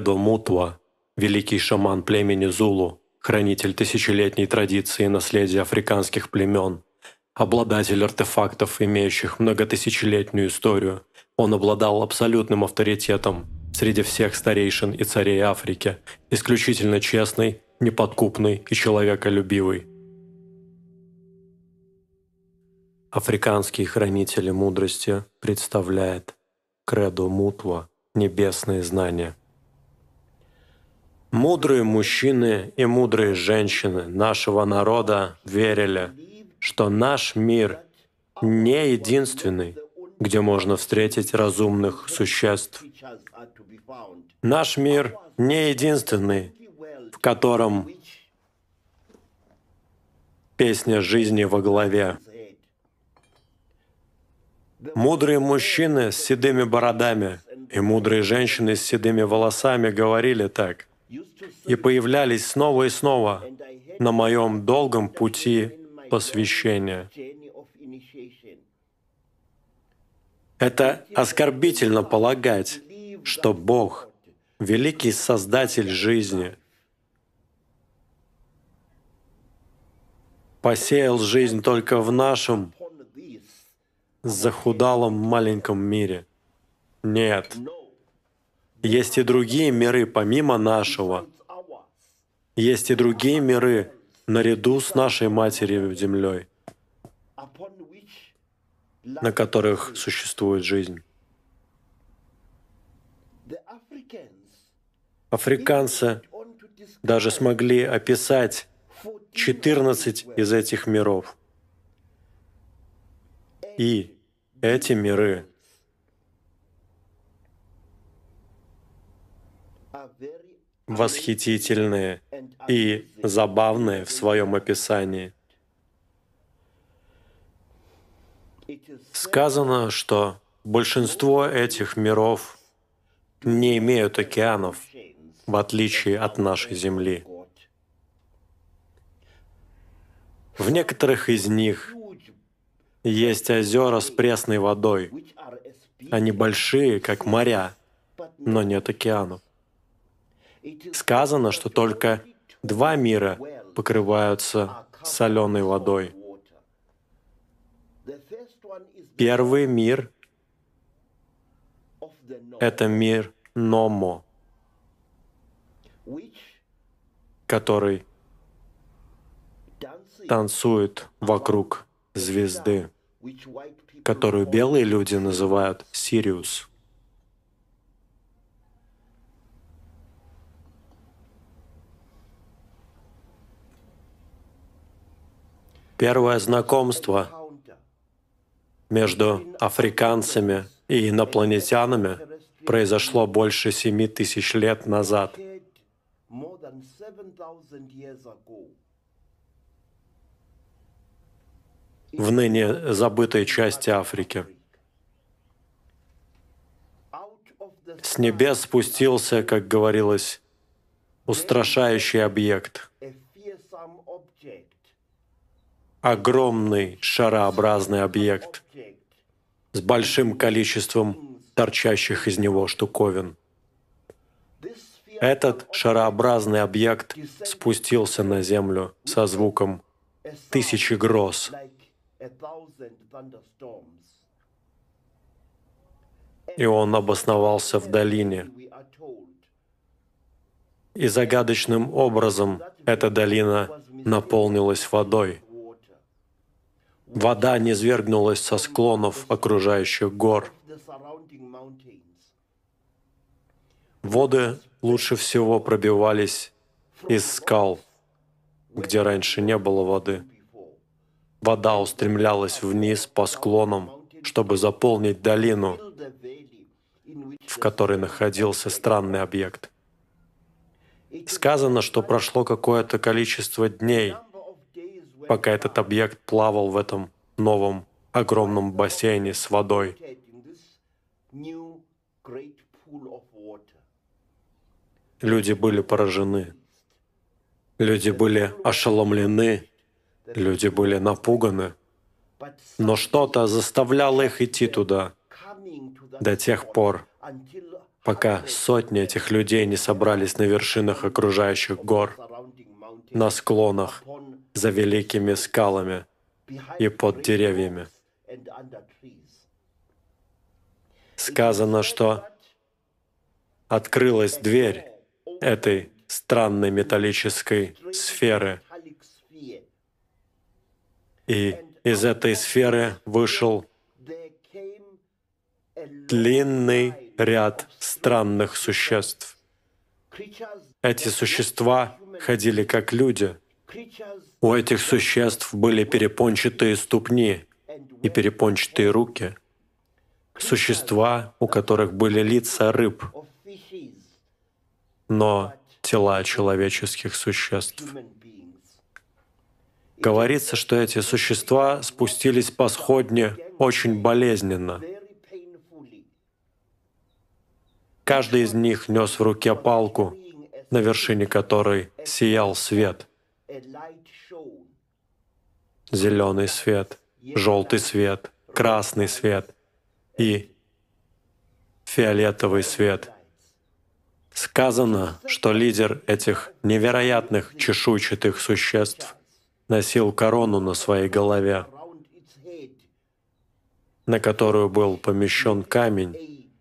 Кредо Мутва, великий шаман племени Зулу, хранитель тысячелетней традиции и наследия африканских племен, обладатель артефактов, имеющих многотысячелетнюю историю, он обладал абсолютным авторитетом среди всех старейшин и царей Африки, исключительно честный, неподкупный и человеколюбивый. Африканские хранители мудрости представляет Кредо Мутва «Небесные знания». Мудрые мужчины и мудрые женщины нашего народа верили, что наш мир не единственный, где можно встретить разумных существ. Наш мир не единственный, в котором песня жизни во главе. Мудрые мужчины с седыми бородами и мудрые женщины с седыми волосами говорили так и появлялись снова и снова на моем долгом пути посвящения. Это оскорбительно полагать, что Бог, великий Создатель жизни, посеял жизнь только в нашем захудалом маленьком мире. Нет. Есть и другие миры помимо нашего. Есть и другие миры наряду с нашей Матерью Землей на которых существует жизнь. Африканцы даже смогли описать 14 из этих миров. И эти миры восхитительные и забавные в своем описании – Сказано, что большинство этих миров не имеют океанов, в отличие от нашей Земли. В некоторых из них есть озера с пресной водой. Они большие, как моря, но нет океанов. Сказано, что только два мира покрываются соленой водой. Первый мир — это мир Номо, который танцует вокруг звезды, которую белые люди называют Сириус. Первое знакомство — между африканцами и инопланетянами произошло больше семи тысяч лет назад. в ныне забытой части Африки. С небес спустился, как говорилось, устрашающий объект, огромный шарообразный объект с большим количеством торчащих из него штуковин. Этот шарообразный объект спустился на Землю со звуком тысячи гроз. И он обосновался в долине. И загадочным образом эта долина наполнилась водой — Вода низвергнулась со склонов окружающих гор. Воды лучше всего пробивались из скал, где раньше не было воды. Вода устремлялась вниз по склонам, чтобы заполнить долину, в которой находился странный объект. Сказано, что прошло какое-то количество дней — пока этот объект плавал в этом новом огромном бассейне с водой. Люди были поражены. Люди были ошеломлены. Люди были напуганы. Но что-то заставляло их идти туда до тех пор, пока сотни этих людей не собрались на вершинах окружающих гор, на склонах, за великими скалами и под деревьями. Сказано, что открылась дверь этой странной металлической сферы, и из этой сферы вышел длинный ряд странных существ. Эти существа ходили как люди. У этих существ были перепончатые ступни и перепончатые руки. Существа, у которых были лица рыб, но тела человеческих существ. Говорится, что эти существа спустились по сходне очень болезненно. Каждый из них нес в руке палку, на вершине которой сиял свет. Зеленый свет, желтый свет, красный свет и фиолетовый свет. Сказано, что лидер этих невероятных чешуйчатых существ носил корону на своей голове, на которую был помещен камень,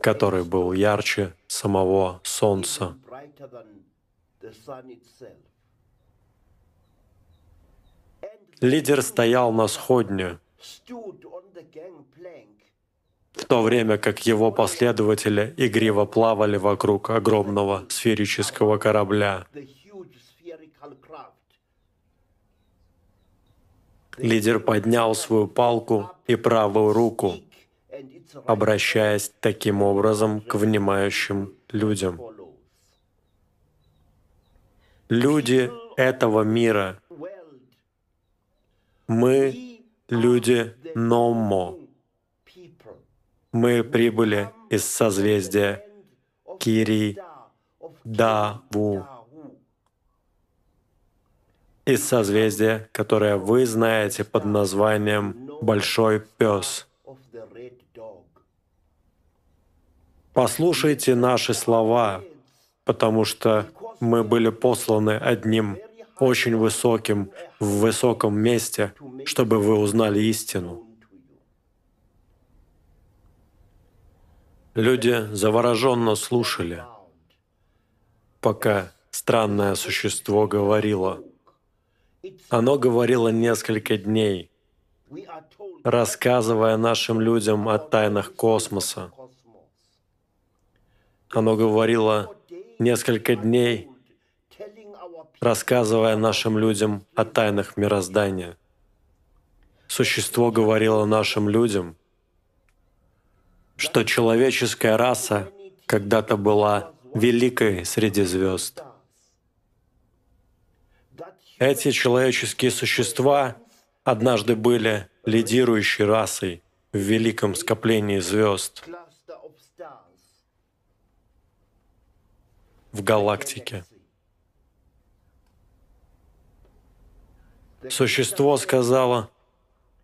который был ярче самого Солнца. Лидер стоял на сходне, в то время как его последователи игриво плавали вокруг огромного сферического корабля. Лидер поднял свою палку и правую руку, обращаясь таким образом к внимающим людям. Люди этого мира. Мы люди Номмо. Мы прибыли из созвездия Кири Даву из созвездия, которое вы знаете под названием Большой Пес. Послушайте наши слова, потому что мы были посланы одним очень высоким, в высоком месте, чтобы вы узнали истину. Люди завороженно слушали, пока странное существо говорило — оно говорило несколько дней, рассказывая нашим людям о тайнах космоса. Оно говорило несколько дней, рассказывая нашим людям о тайнах мироздания. Существо говорило нашим людям, что человеческая раса когда-то была великой среди звезд — эти человеческие существа однажды были лидирующей расой в великом скоплении звезд в галактике. Существо сказало,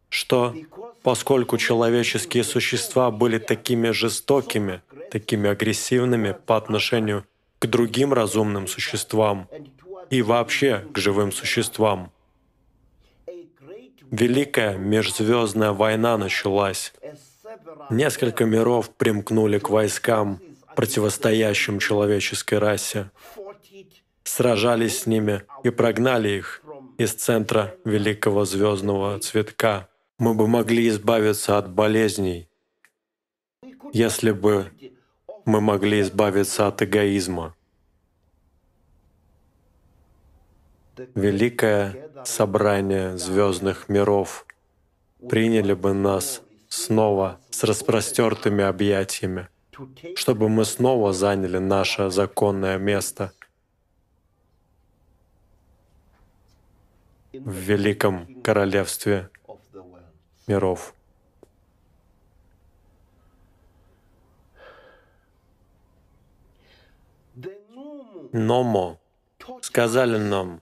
что поскольку человеческие существа были такими жестокими, такими агрессивными по отношению к другим разумным существам, и вообще к живым существам. Великая межзвездная война началась. Несколько миров примкнули к войскам, противостоящим человеческой расе, сражались с ними и прогнали их из центра великого звездного цветка. Мы бы могли избавиться от болезней, если бы мы могли избавиться от эгоизма. великое собрание звездных миров приняли бы нас снова с распростертыми объятиями, чтобы мы снова заняли наше законное место в великом королевстве миров. Номо сказали нам,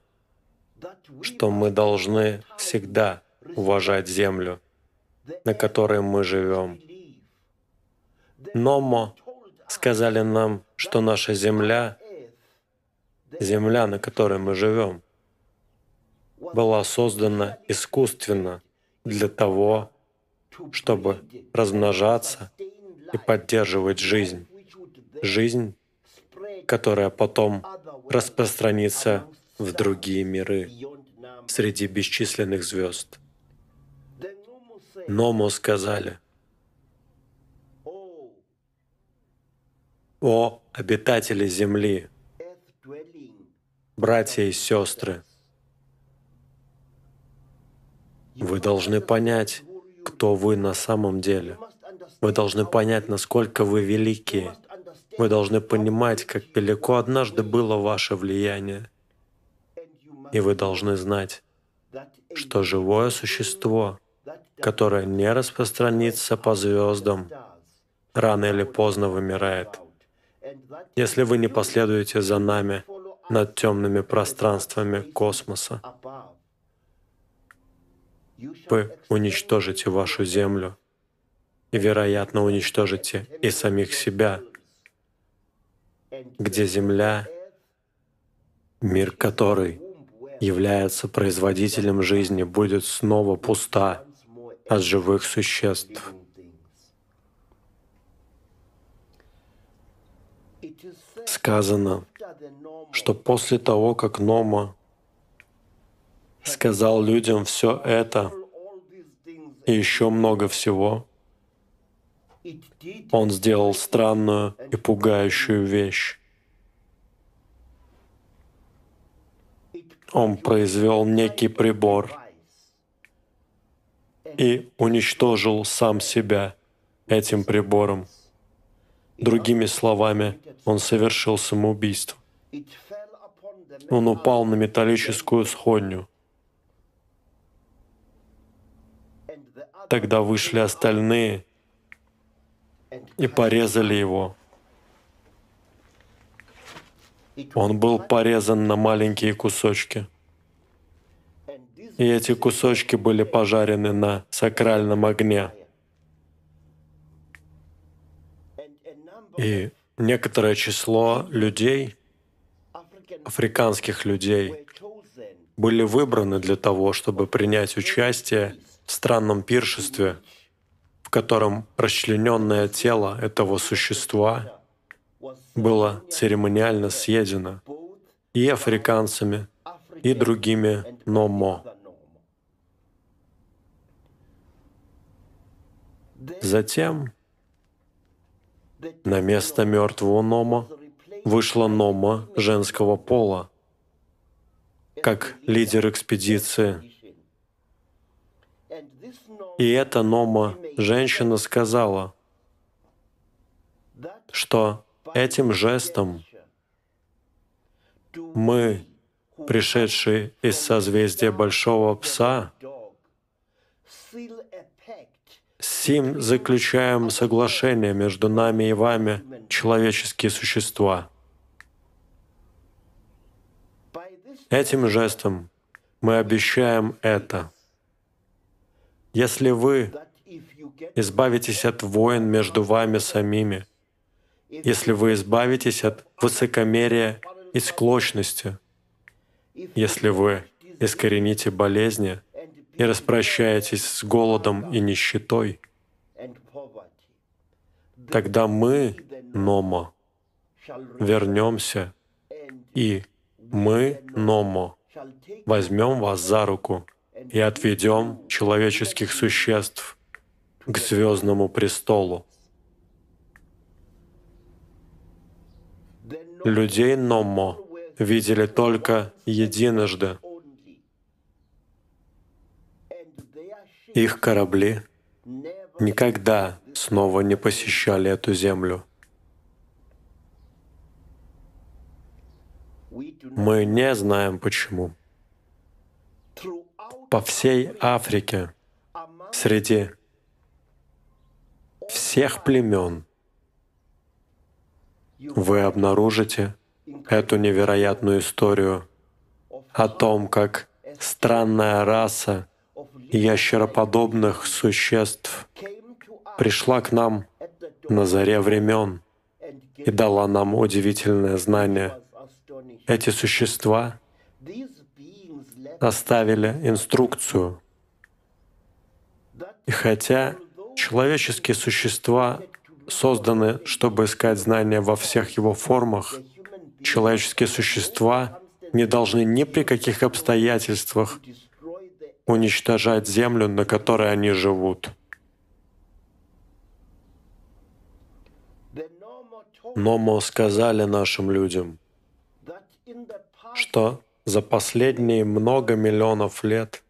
что мы должны всегда уважать землю, на которой мы живем. Номо сказали нам, что наша Земля, Земля, на которой мы живем, была создана искусственно для того, чтобы размножаться и поддерживать жизнь. Жизнь, которая потом распространится в другие миры среди бесчисленных звезд. Ному сказали, «О, обитатели Земли, братья и сестры, вы должны понять, кто вы на самом деле. Вы должны понять, насколько вы великие. Вы должны понимать, как велико однажды было ваше влияние. И вы должны знать, что живое существо, которое не распространится по звездам, рано или поздно вымирает. Если вы не последуете за нами над темными пространствами космоса, вы уничтожите вашу Землю и, вероятно, уничтожите и самих себя, где Земля, мир который является производителем жизни, будет снова пуста от живых существ. Сказано, что после того, как Нома сказал людям все это и еще много всего, он сделал странную и пугающую вещь. Он произвел некий прибор и уничтожил сам себя этим прибором. Другими словами, он совершил самоубийство. Он упал на металлическую сходню. Тогда вышли остальные и порезали его. Он был порезан на маленькие кусочки. И эти кусочки были пожарены на сакральном огне. И некоторое число людей, африканских людей, были выбраны для того, чтобы принять участие странном пиршестве, в котором расчлененное тело этого существа было церемониально съедено и африканцами, и другими номо. Затем на место мертвого Нома вышла Нома женского пола, как лидер экспедиции. И эта Нома женщина сказала, что этим жестом мы, пришедшие из созвездия Большого Пса, сим заключаем соглашение между нами и вами, человеческие существа. Этим жестом мы обещаем это. Если вы избавитесь от войн между вами самими, если вы избавитесь от высокомерия и склочности, если вы искорените болезни и распрощаетесь с голодом и нищетой, тогда мы, Номо, вернемся, и мы, Номо, возьмем вас за руку и отведем человеческих существ к звездному престолу. Людей Номо видели только единожды. Их корабли никогда снова не посещали эту землю. Мы не знаем почему. По всей Африке, среди всех племен, вы обнаружите эту невероятную историю о том, как странная раса ящероподобных существ пришла к нам на заре времен и дала нам удивительное знание. Эти существа оставили инструкцию. И хотя человеческие существа созданы, чтобы искать знания во всех его формах, человеческие существа не должны ни при каких обстоятельствах уничтожать землю, на которой они живут. Но мы сказали нашим людям, что за последние много миллионов лет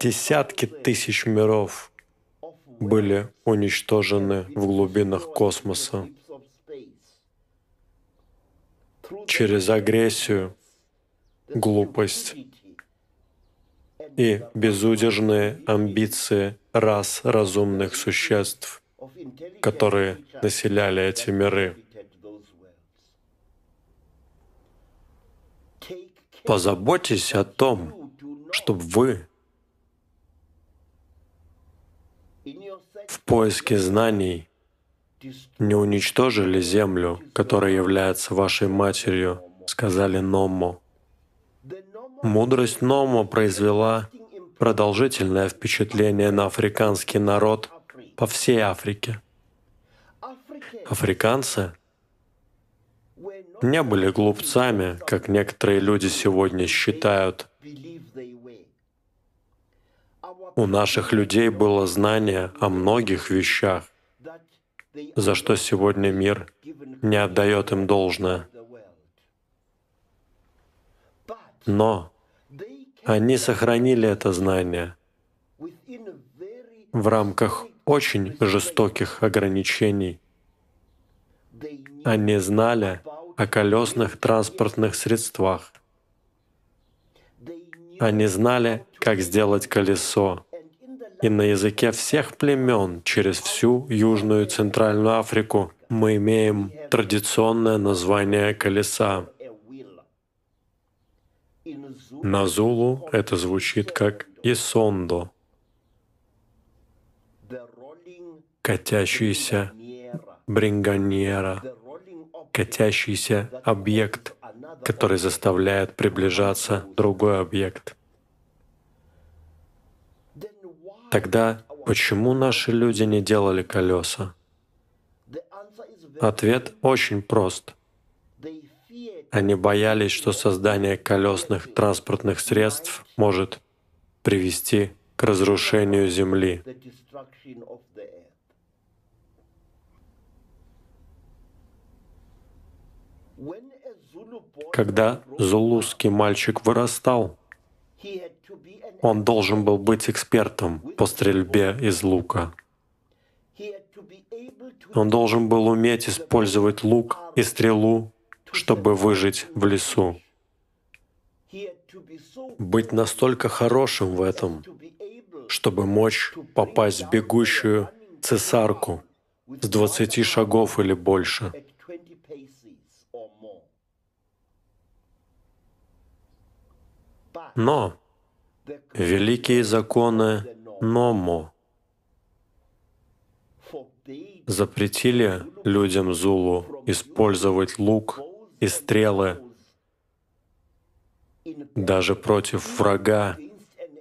десятки тысяч миров были уничтожены в глубинах космоса через агрессию, глупость и безудержные амбиции рас разумных существ, которые населяли эти миры. Позаботьтесь о том, чтобы вы в поиске знаний не уничтожили землю, которая является вашей матерью, сказали Номо. Мудрость Номо произвела продолжительное впечатление на африканский народ по всей Африке. Африканцы не были глупцами, как некоторые люди сегодня считают. У наших людей было знание о многих вещах, за что сегодня мир не отдает им должное. Но они сохранили это знание в рамках очень жестоких ограничений. Они знали о колесных транспортных средствах. Они знали, как сделать колесо. И на языке всех племен через всю Южную и Центральную Африку мы имеем традиционное название колеса. На зулу это звучит как «исондо», катящийся брингоньера, катящийся объект, который заставляет приближаться другой объект. Тогда почему наши люди не делали колеса? Ответ очень прост. Они боялись, что создание колесных транспортных средств может привести к разрушению Земли. Когда зулузский мальчик вырастал, он должен был быть экспертом по стрельбе из лука. Он должен был уметь использовать лук и стрелу, чтобы выжить в лесу. Быть настолько хорошим в этом, чтобы мочь попасть в бегущую цесарку с 20 шагов или больше. Но великие законы Номо запретили людям Зулу использовать лук и стрелы даже против врага,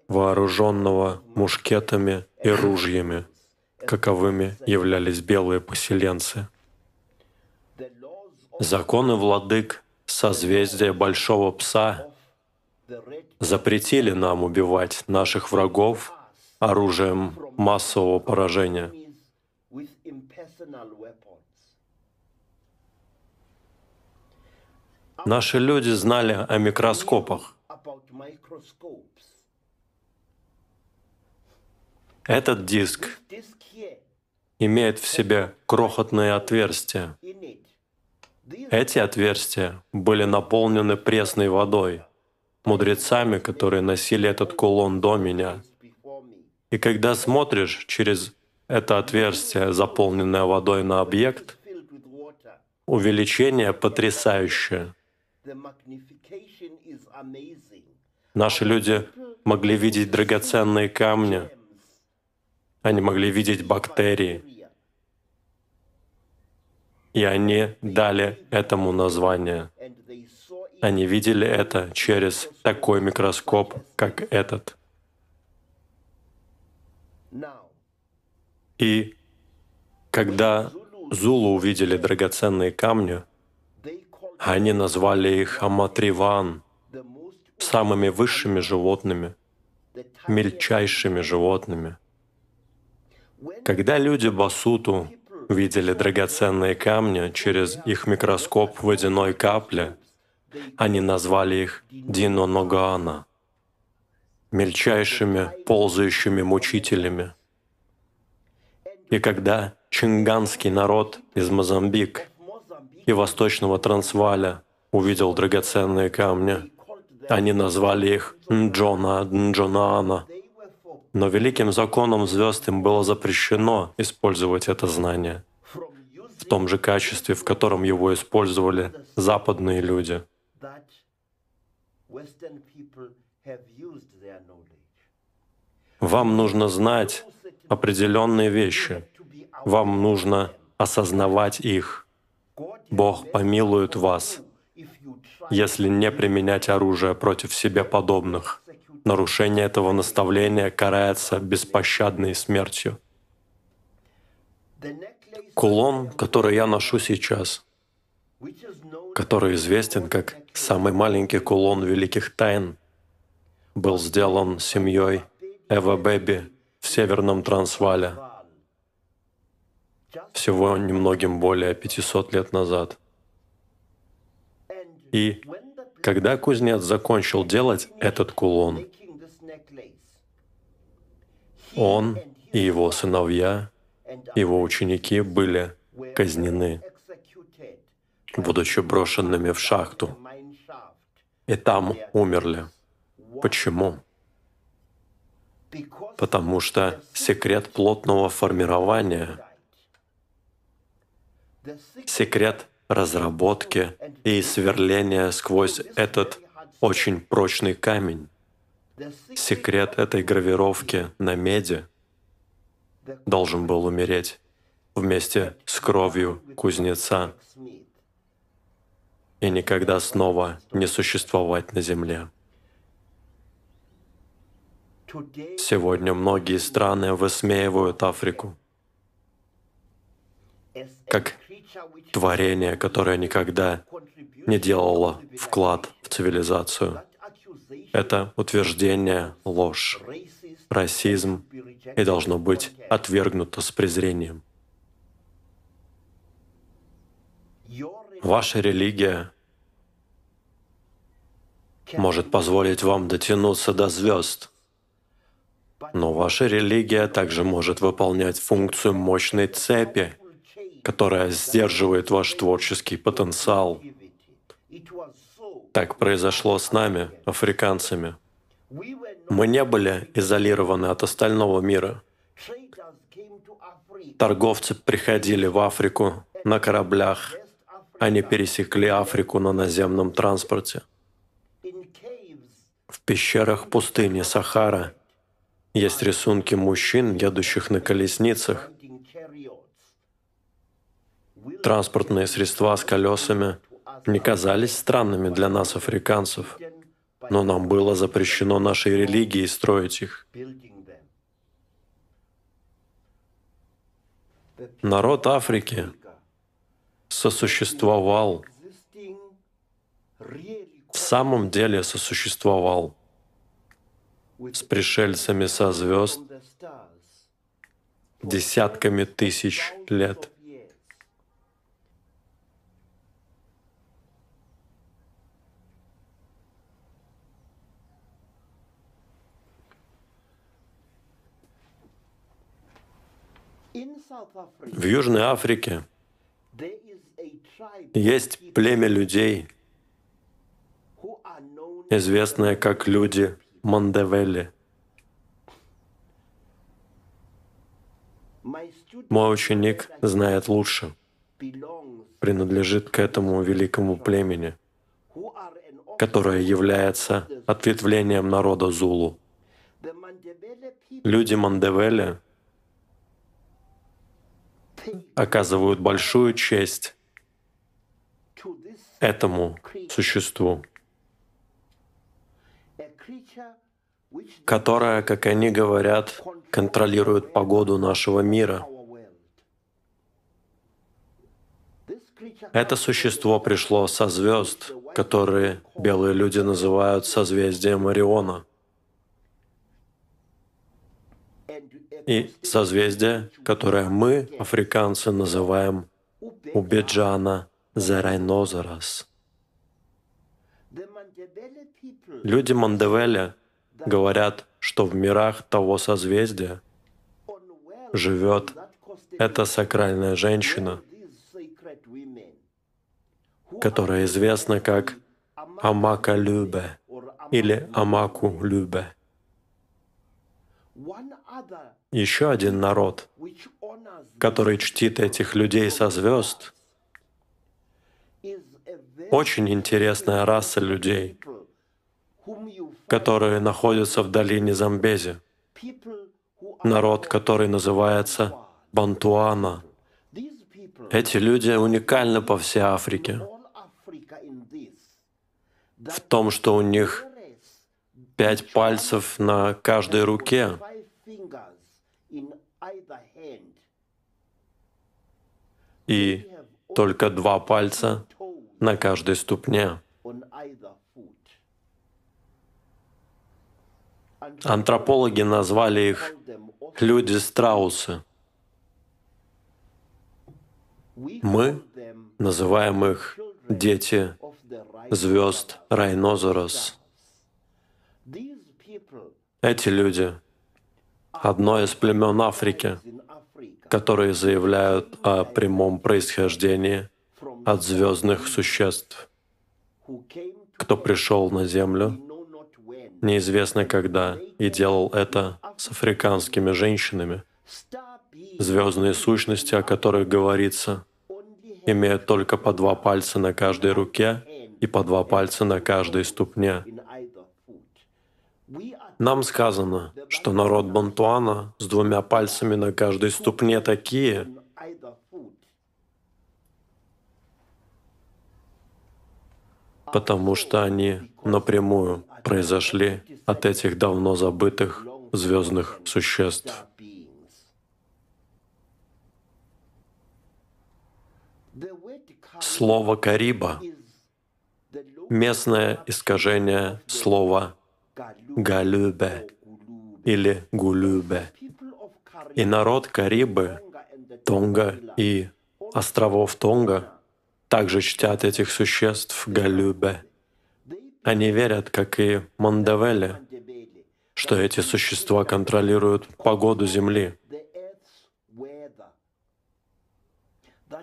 вооруженного мушкетами и ружьями, каковыми являлись белые поселенцы. Законы владык созвездия Большого Пса запретили нам убивать наших врагов оружием массового поражения. Наши люди знали о микроскопах. Этот диск имеет в себе крохотные отверстия. Эти отверстия были наполнены пресной водой — мудрецами, которые носили этот кулон до меня. И когда смотришь через это отверстие, заполненное водой на объект, увеличение потрясающее. Наши люди могли видеть драгоценные камни, они могли видеть бактерии. И они дали этому название. Они видели это через такой микроскоп, как этот. И когда Зулу увидели драгоценные камни, они назвали их Аматриван, самыми высшими животными, мельчайшими животными. Когда люди Басуту видели драгоценные камни через их микроскоп водяной капли, они назвали их Диноногаана, мельчайшими ползающими мучителями. И когда чинганский народ из Мозамбик и восточного Трансваля увидел драгоценные камни, они назвали их Нджона Нджонаана. Но великим законом звезд им было запрещено использовать это знание в том же качестве, в котором его использовали западные люди. Вам нужно знать определенные вещи. Вам нужно осознавать их. Бог помилует вас, если не применять оружие против себе подобных. Нарушение этого наставления карается беспощадной смертью. Кулон, который я ношу сейчас, который известен как самый маленький кулон великих тайн, был сделан семьей Эва Бэби в Северном Трансвале всего немногим более 500 лет назад. И когда кузнец закончил делать этот кулон, он и его сыновья, его ученики были казнены, будучи брошенными в шахту. И там умерли. Почему? Потому что секрет плотного формирования, секрет разработки и сверления сквозь этот очень прочный камень. Секрет этой гравировки на меди должен был умереть вместе с кровью кузнеца и никогда снова не существовать на земле. Сегодня многие страны высмеивают Африку как творение, которое никогда не делало вклад в цивилизацию. Это утверждение — ложь, расизм и должно быть отвергнуто с презрением. Ваша религия может позволить вам дотянуться до звезд, но ваша религия также может выполнять функцию мощной цепи, которая сдерживает ваш творческий потенциал. Так произошло с нами, африканцами. Мы не были изолированы от остального мира. Торговцы приходили в Африку на кораблях. Они пересекли Африку на наземном транспорте. В пещерах пустыни Сахара есть рисунки мужчин, едущих на колесницах, Транспортные средства с колесами не казались странными для нас, африканцев, но нам было запрещено нашей религией строить их. Народ Африки сосуществовал, в самом деле сосуществовал с пришельцами со звезд десятками тысяч лет. В Южной Африке есть племя людей, известное как люди Мандевели. Мой ученик знает лучше, принадлежит к этому великому племени, которое является ответвлением народа Зулу. Люди Мандевели оказывают большую честь этому существу, которое, как они говорят, контролирует погоду нашего мира. Это существо пришло со звезд, которые белые люди называют созвездием Ориона. И созвездие, которое мы, африканцы, называем Убеджана Зарайнозарас. Люди Мандевеля говорят, что в мирах того созвездия живет эта сакральная женщина, которая известна как Амака Любе или Амаку Любе. Еще один народ, который чтит этих людей со звезд, очень интересная раса людей, которые находятся в долине Замбези. Народ, который называется Бантуана. Эти люди уникальны по всей Африке. В том, что у них пять пальцев на каждой руке. И только два пальца на каждой ступне. Антропологи назвали их люди-страусы. Мы называем их дети звезд Райнозорос. Эти люди — одно из племен Африки, которые заявляют о прямом происхождении от звездных существ, кто пришел на Землю неизвестно когда, и делал это с африканскими женщинами. Звездные сущности, о которых говорится, имеют только по два пальца на каждой руке и по два пальца на каждой ступне. Нам сказано, что народ Бантуана с двумя пальцами на каждой ступне такие, потому что они напрямую произошли от этих давно забытых звездных существ. Слово «кариба» — местное искажение слова «галюбе» или «гулюбе». И народ Карибы, Тонга и островов Тонга также чтят этих существ Галюбе. Они верят, как и Мандавели, что эти существа контролируют погоду Земли.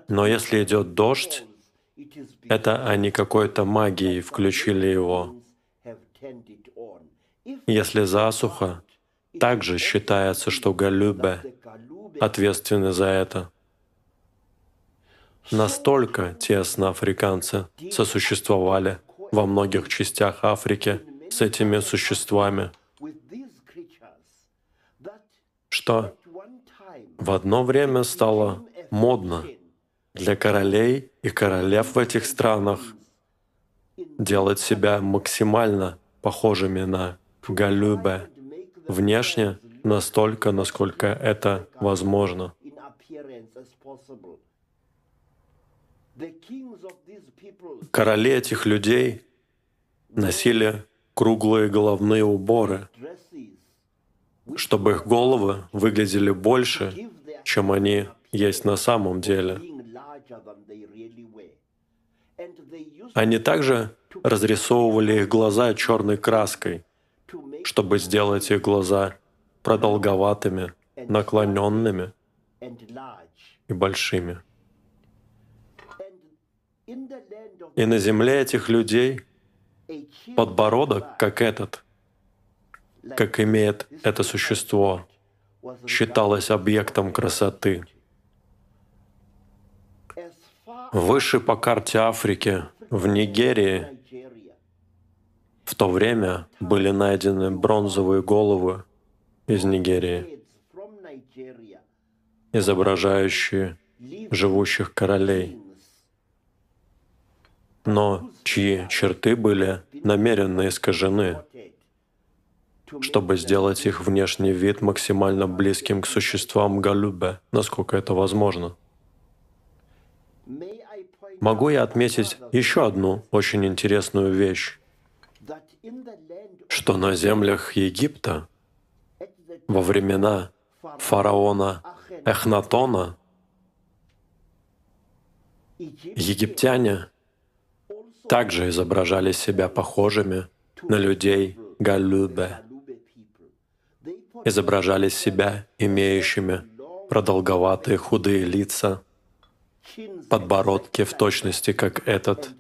Но если идет дождь, это они какой-то магией включили его. Если засуха, также считается, что Галюбе ответственны за это. Настолько тесно африканцы сосуществовали во многих частях Африки с этими существами, что в одно время стало модно для королей и королев в этих странах делать себя максимально похожими на Галюбе внешне настолько, насколько это возможно. Короли этих людей носили круглые головные уборы, чтобы их головы выглядели больше, чем они есть на самом деле. Они также разрисовывали их глаза черной краской, чтобы сделать их глаза продолговатыми, наклоненными и большими. И на земле этих людей подбородок, как этот, как имеет это существо, считалось объектом красоты. Выше по карте Африки, в Нигерии, в то время были найдены бронзовые головы из Нигерии, изображающие живущих королей. Но чьи черты были намеренно искажены, чтобы сделать их внешний вид максимально близким к существам Галюбе, насколько это возможно. Могу я отметить еще одну очень интересную вещь, что на землях Египта во времена фараона Эхнатона египтяне также изображали себя похожими на людей Галюбе, изображали себя имеющими продолговатые худые лица, подбородки в точности как этот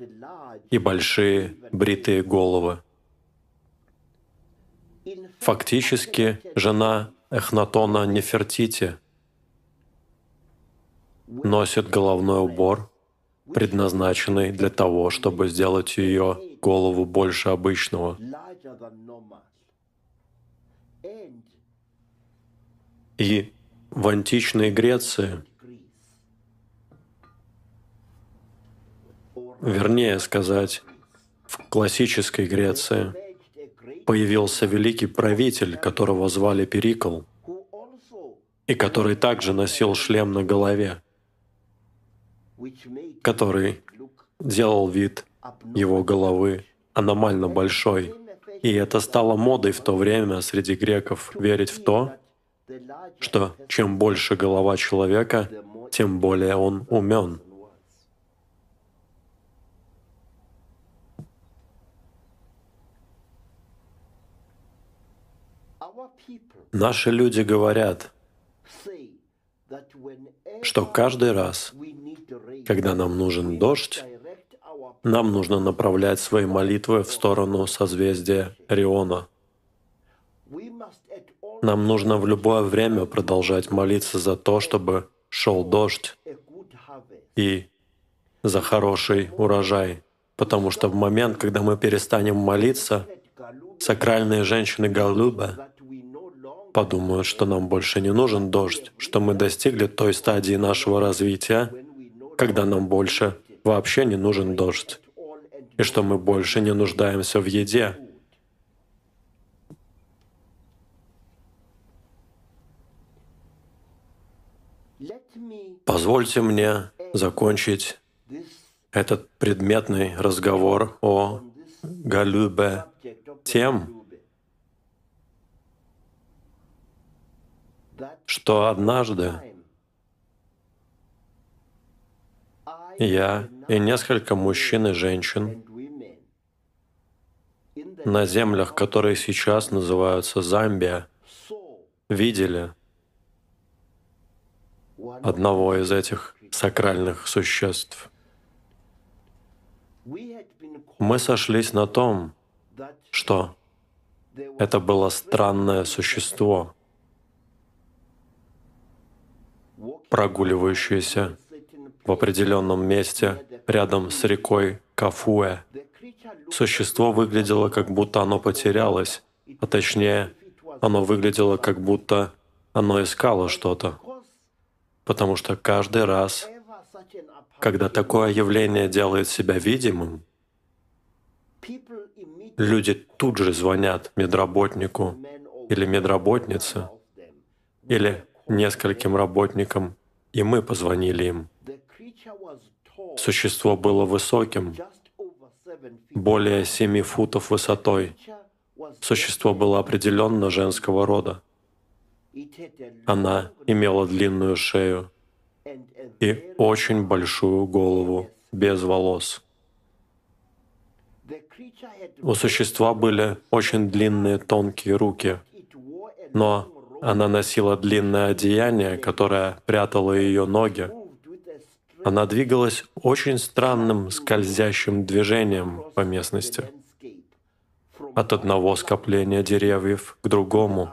и большие бритые головы. Фактически, жена Эхнатона Нефертити носит головной убор, предназначенный для того, чтобы сделать ее голову больше обычного. И в античной Греции, вернее сказать, в классической Греции, появился великий правитель, которого звали Перикл, и который также носил шлем на голове, который делал вид его головы аномально большой. И это стало модой в то время среди греков верить в то, что чем больше голова человека, тем более он умен. Наши люди говорят, что каждый раз, когда нам нужен дождь, нам нужно направлять свои молитвы в сторону созвездия Риона. Нам нужно в любое время продолжать молиться за то, чтобы шел дождь и за хороший урожай. Потому что в момент, когда мы перестанем молиться, сакральные женщины Галуба подумают, что нам больше не нужен дождь, что мы достигли той стадии нашего развития, когда нам больше вообще не нужен дождь, и что мы больше не нуждаемся в еде. Позвольте мне закончить этот предметный разговор о Галюбе тем, что однажды я и несколько мужчин и женщин на землях, которые сейчас называются Замбия, видели одного из этих сакральных существ. Мы сошлись на том, что это было странное существо, прогуливающееся в определенном месте рядом с рекой Кафуэ. Существо выглядело, как будто оно потерялось, а точнее, оно выглядело, как будто оно искало что-то. Потому что каждый раз, когда такое явление делает себя видимым, люди тут же звонят медработнику или медработнице, или нескольким работникам, и мы позвонили им. Существо было высоким, более семи футов высотой. Существо было определенно женского рода. Она имела длинную шею и очень большую голову, без волос. У существа были очень длинные тонкие руки, но она носила длинное одеяние, которое прятало ее ноги. Она двигалась очень странным скользящим движением по местности, от одного скопления деревьев к другому.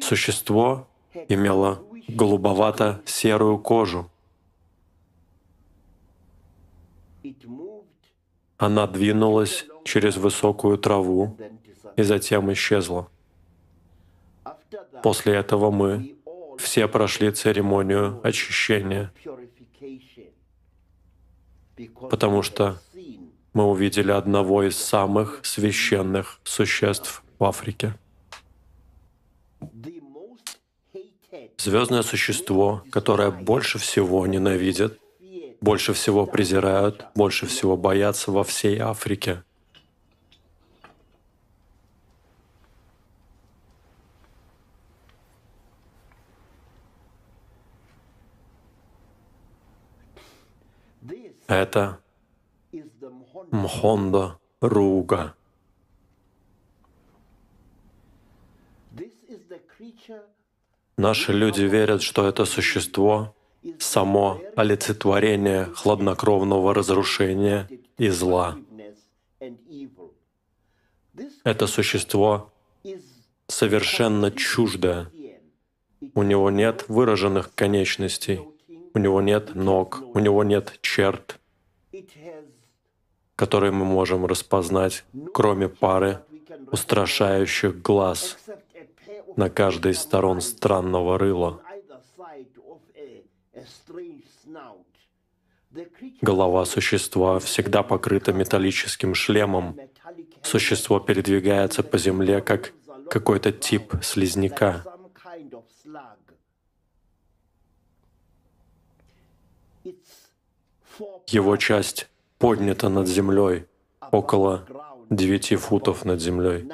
Существо имело голубовато-серую кожу. Она двинулась через высокую траву и затем исчезла. После этого мы все прошли церемонию очищения, потому что мы увидели одного из самых священных существ в Африке. Звездное существо, которое больше всего ненавидят, больше всего презирают, больше всего боятся во всей Африке. Это Мхондо Руга. Наши люди верят, что это существо — само олицетворение хладнокровного разрушения и зла. Это существо совершенно чуждое. У него нет выраженных конечностей, у него нет ног, у него нет черт, которые мы можем распознать, кроме пары устрашающих глаз на каждой из сторон странного рыла. Голова существа всегда покрыта металлическим шлемом. Существо передвигается по земле как какой-то тип слизняка. Его часть поднята над землей, около девяти футов над землей,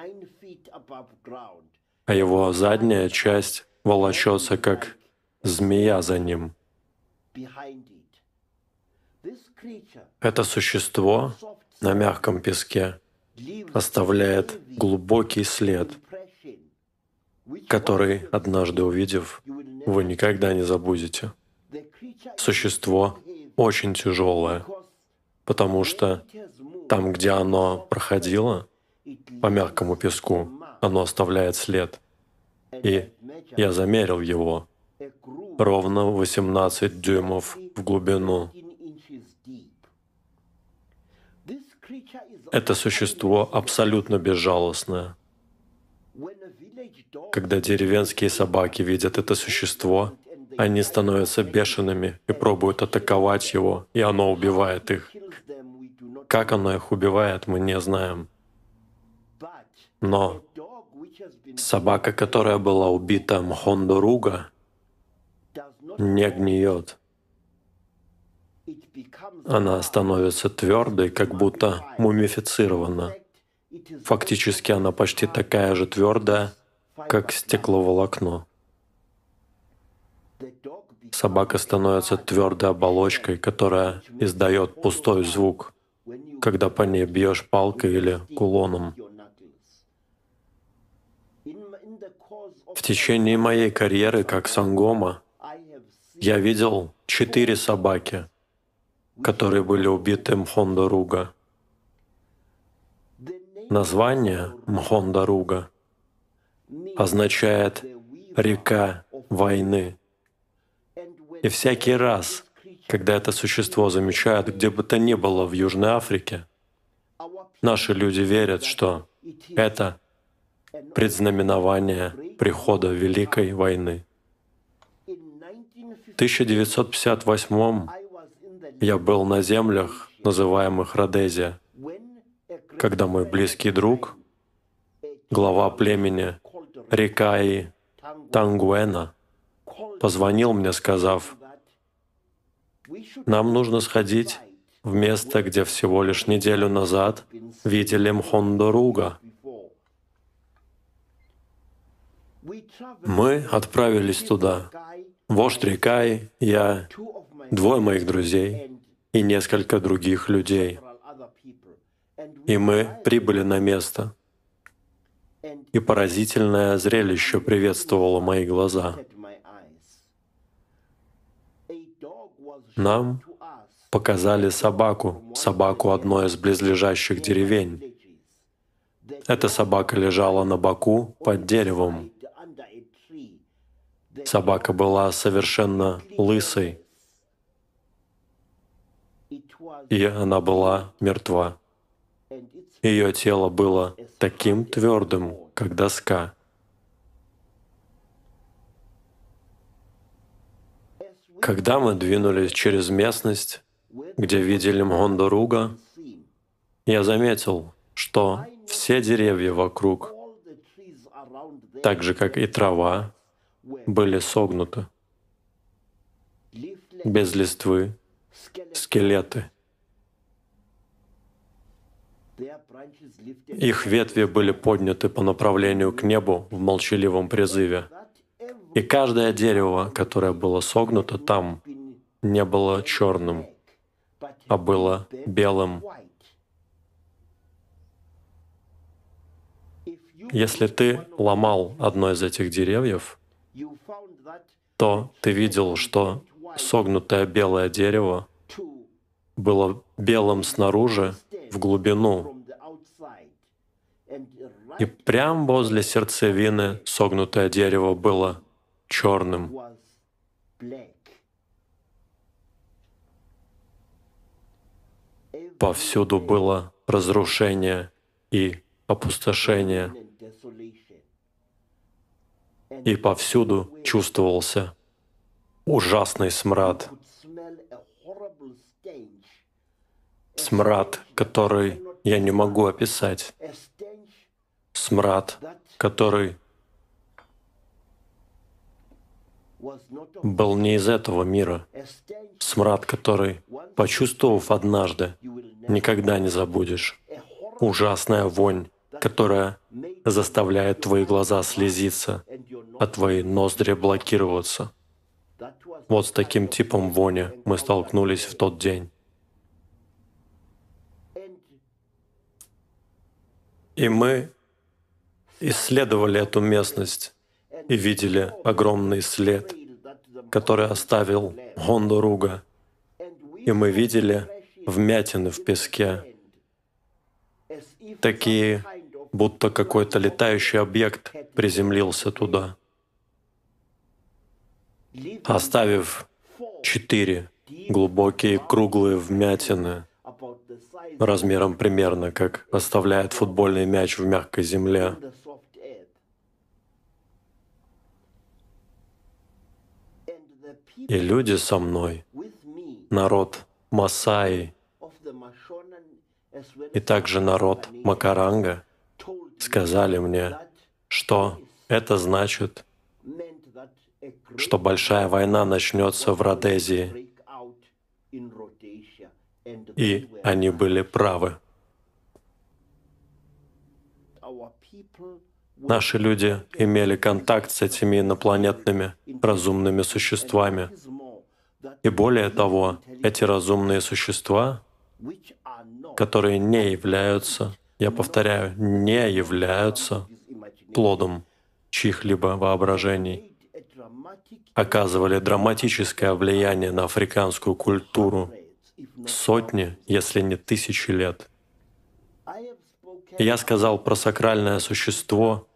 а его задняя часть волочется, как змея за ним. Это существо на мягком песке оставляет глубокий след, который, однажды увидев, вы никогда не забудете. Существо очень тяжелое, потому что там, где оно проходило по мягкому песку, оно оставляет след. И я замерил его ровно 18 дюймов в глубину. Это существо абсолютно безжалостное. Когда деревенские собаки видят это существо, они становятся бешеными и пробуют атаковать его, и оно убивает их. Как оно их убивает, мы не знаем. Но собака, которая была убита Мхондоруга, не гниет. Она становится твердой, как будто мумифицирована. Фактически она почти такая же твердая, как стекловолокно. Собака становится твердой оболочкой, которая издает пустой звук, когда по ней бьешь палкой или кулоном. В течение моей карьеры как сангома я видел четыре собаки, которые были убиты Мхондаруга. Название Мхондаруга означает «река войны». И всякий раз, когда это существо замечают где бы то ни было в Южной Африке, наши люди верят, что это предзнаменование прихода Великой войны. В 1958 я был на землях, называемых Родезия, когда мой близкий друг, глава племени Рикаи Тангуэна, позвонил мне, сказав, «Нам нужно сходить в место, где всего лишь неделю назад видели Мхондоруга». Мы отправились туда. Вождь Рикай, я, двое моих друзей и несколько других людей. И мы прибыли на место. И поразительное зрелище приветствовало мои глаза — Нам показали собаку, собаку одной из близлежащих деревень. Эта собака лежала на боку под деревом. Собака была совершенно лысой, и она была мертва. Ее тело было таким твердым, как доска. Когда мы двинулись через местность, где видели Мгондоруга, я заметил, что все деревья вокруг, так же как и трава, были согнуты, без листвы, скелеты. Их ветви были подняты по направлению к небу в молчаливом призыве. И каждое дерево, которое было согнуто там, не было черным, а было белым. Если ты ломал одно из этих деревьев, то ты видел, что согнутое белое дерево было белым снаружи в глубину. И прямо возле сердцевины согнутое дерево было черным. Повсюду было разрушение и опустошение. И повсюду чувствовался ужасный смрад. Смрад, который я не могу описать. Смрад, который был не из этого мира. Смрад, который, почувствовав однажды, никогда не забудешь. Ужасная вонь, которая заставляет твои глаза слезиться, а твои ноздри блокироваться. Вот с таким типом вони мы столкнулись в тот день. И мы исследовали эту местность и видели огромный след, который оставил Гондоруга. И мы видели вмятины в песке, такие, будто какой-то летающий объект приземлился туда, оставив четыре глубокие круглые вмятины размером примерно как оставляет футбольный мяч в мягкой земле. И люди со мной, народ Масаи и также народ Макаранга сказали мне, что это значит, что большая война начнется в Родезии. И они были правы. Наши люди имели контакт с этими инопланетными разумными существами. И более того, эти разумные существа, которые не являются, я повторяю, не являются плодом чьих-либо воображений, оказывали драматическое влияние на африканскую культуру сотни, если не тысячи лет. Я сказал про сакральное существо,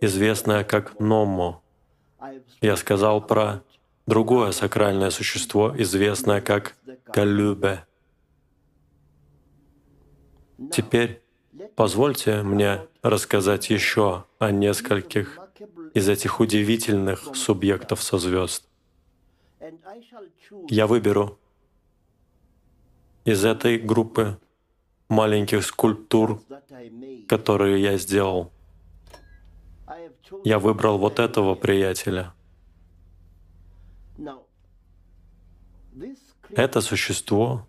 известное как Номо. Я сказал про другое сакральное существо, известное как Галюбе. Теперь позвольте мне рассказать еще о нескольких из этих удивительных субъектов со звезд. Я выберу из этой группы маленьких скульптур, которые я сделал. Я выбрал вот этого приятеля. Это существо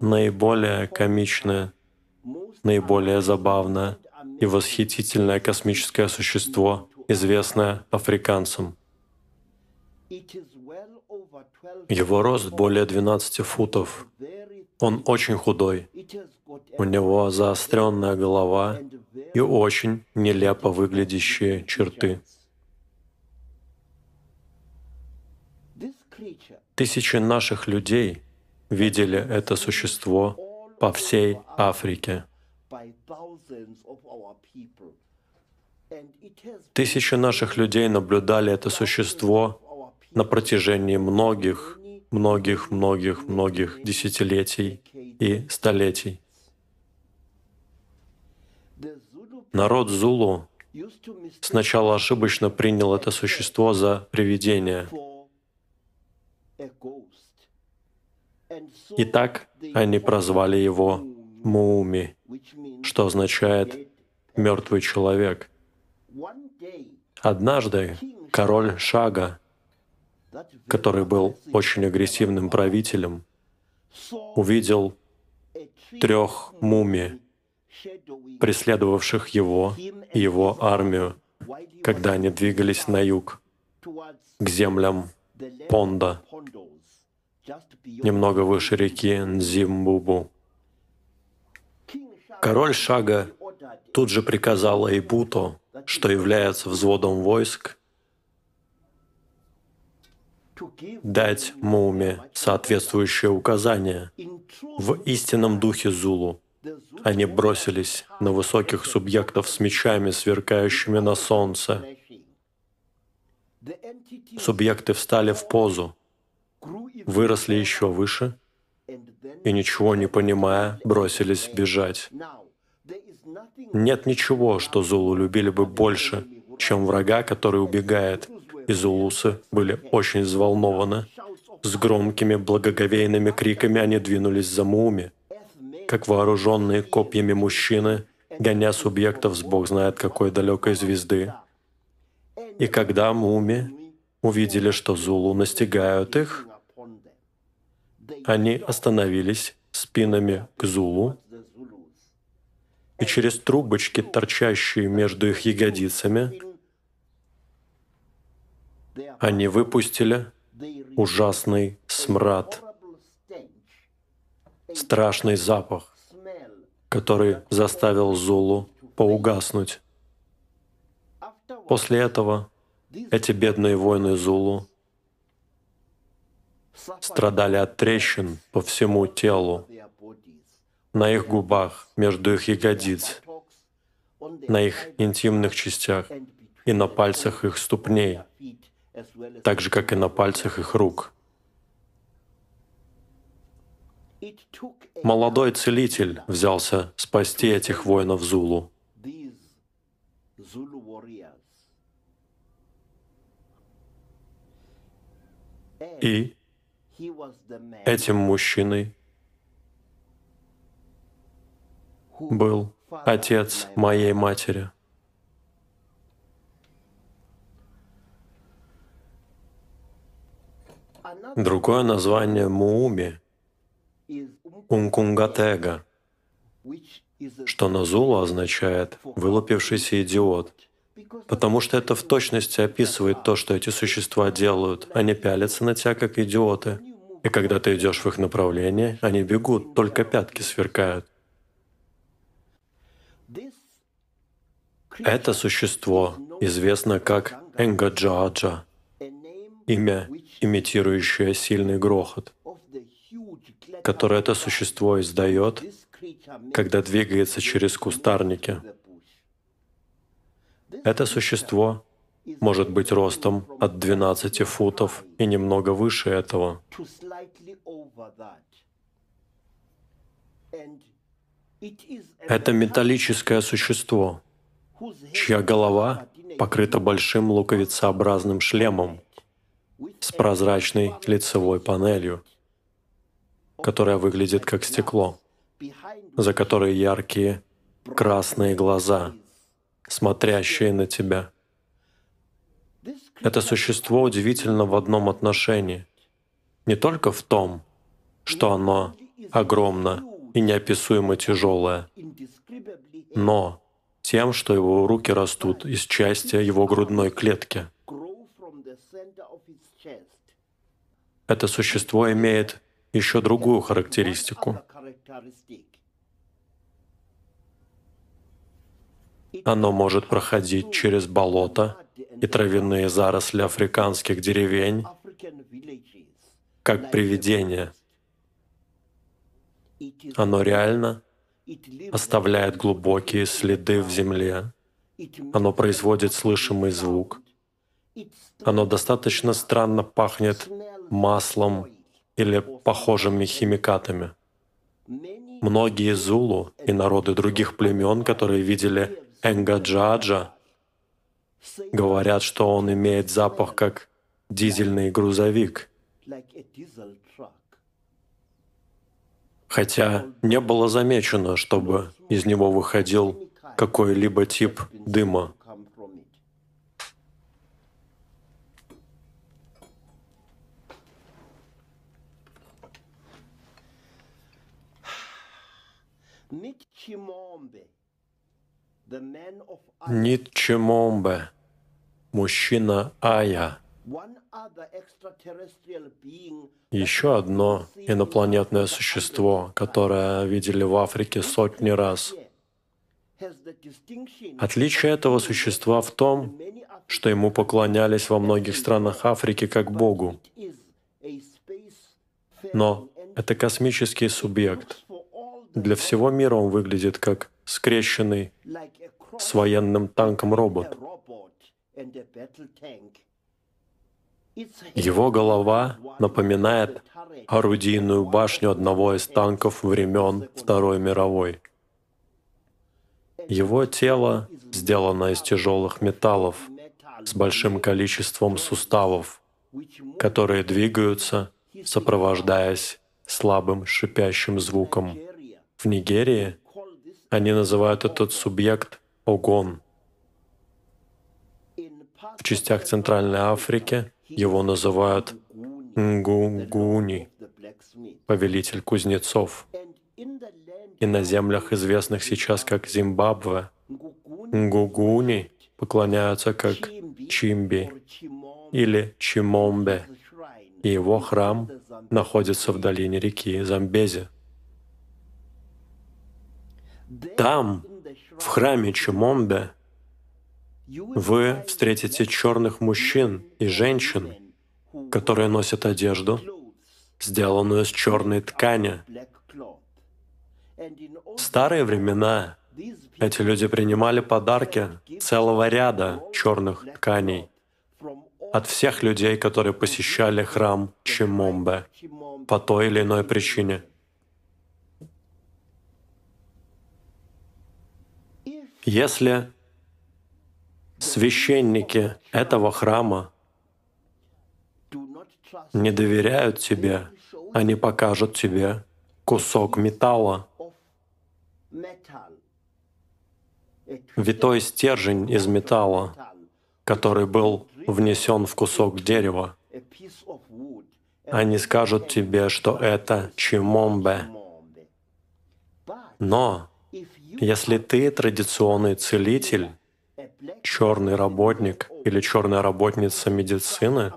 наиболее комичное, наиболее забавное и восхитительное космическое существо, известное африканцам. Его рост более 12 футов. Он очень худой. У него заостренная голова и очень нелепо выглядящие черты. Тысячи наших людей видели это существо по всей Африке. Тысячи наших людей наблюдали это существо на протяжении многих, многих, многих, многих десятилетий и столетий. Народ Зулу сначала ошибочно принял это существо за привидение, И так они прозвали его Мууми, что означает «мертвый человек». Однажды король Шага, который был очень агрессивным правителем, увидел трех мумий, преследовавших его и его армию, когда они двигались на юг, к землям Понда, немного выше реки Нзимбубу. Король Шага тут же приказал Айбуто, что является взводом войск, дать Муме соответствующее указание. В истинном духе Зулу они бросились на высоких субъектов с мечами, сверкающими на солнце. Субъекты встали в позу, выросли еще выше и, ничего не понимая, бросились бежать. Нет ничего, что Зулу любили бы больше, чем врага, который убегает. И зулусы были очень взволнованы. С громкими благоговейными криками они двинулись за Муми, как вооруженные копьями мужчины, гоня субъектов с бог знает какой далекой звезды. И когда Муми увидели, что Зулу настигают их, они остановились спинами к Зулу, и через трубочки, торчащие между их ягодицами, они выпустили ужасный смрад, страшный запах, который заставил Зулу поугаснуть. После этого эти бедные воины Зулу страдали от трещин по всему телу, на их губах, между их ягодиц, на их интимных частях и на пальцах их ступней, так же, как и на пальцах их рук. Молодой целитель взялся спасти этих воинов Зулу. И этим мужчиной был отец моей матери. Другое название Мууми — Умкунгатега, что на зулу означает «вылупившийся идиот», потому что это в точности описывает то, что эти существа делают. Они пялятся на тебя, как идиоты. И когда ты идешь в их направлении, они бегут, только пятки сверкают. Это существо известно как Энгаджаджа, имя, имитирующее сильный грохот, которое это существо издает, когда двигается через кустарники. Это существо может быть ростом от 12 футов и немного выше этого. Это металлическое существо, чья голова покрыта большим луковицеобразным шлемом с прозрачной лицевой панелью, которая выглядит как стекло, за которой яркие красные глаза, смотрящие на тебя. Это существо удивительно в одном отношении. Не только в том, что оно огромно и неописуемо тяжелое, но тем, что его руки растут из части его грудной клетки. Это существо имеет еще другую характеристику. Оно может проходить через болото и травяные заросли африканских деревень, как привидение. Оно реально оставляет глубокие следы в земле. Оно производит слышимый звук. Оно достаточно странно пахнет маслом или похожими химикатами. Многие зулу и народы других племен, которые видели Энгаджаджа, говорят, что он имеет запах как дизельный грузовик хотя не было замечено, чтобы из него выходил какой-либо тип дыма. Нитчемомбе, мужчина Ая, еще одно инопланетное существо, которое видели в Африке сотни раз. Отличие этого существа в том, что ему поклонялись во многих странах Африки как Богу. Но это космический субъект. Для всего мира он выглядит как скрещенный с военным танком робот. Его голова напоминает орудийную башню одного из танков времен Второй мировой. Его тело сделано из тяжелых металлов с большим количеством суставов, которые двигаются, сопровождаясь слабым шипящим звуком. В Нигерии они называют этот субъект огон. В частях Центральной Африки его называют Нгунгуни, повелитель кузнецов. И на землях, известных сейчас как Зимбабве, Нгугуни поклоняются как Чимби или Чимомбе, и его храм находится в долине реки Замбези. Там, в храме Чимомбе, вы встретите черных мужчин и женщин, которые носят одежду, сделанную из черной ткани. В старые времена эти люди принимали подарки целого ряда черных тканей от всех людей, которые посещали храм Чимомбе по той или иной причине. Если священники этого храма не доверяют тебе, они покажут тебе кусок металла, витой стержень из металла, который был внесен в кусок дерева. Они скажут тебе, что это чимомбе. Но если ты традиционный целитель, черный работник или черная работница медицины,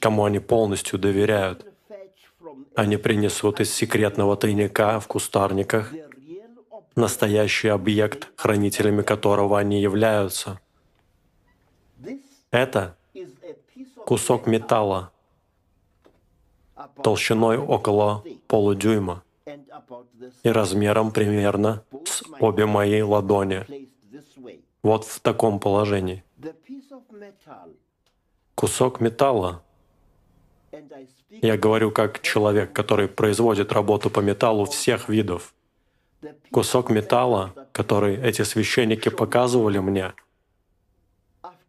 кому они полностью доверяют, они принесут из секретного тайника в кустарниках настоящий объект, хранителями которого они являются. Это кусок металла толщиной около полудюйма и размером примерно с обе мои ладони. Вот в таком положении. Кусок металла. Я говорю как человек, который производит работу по металлу всех видов. Кусок металла, который эти священники показывали мне,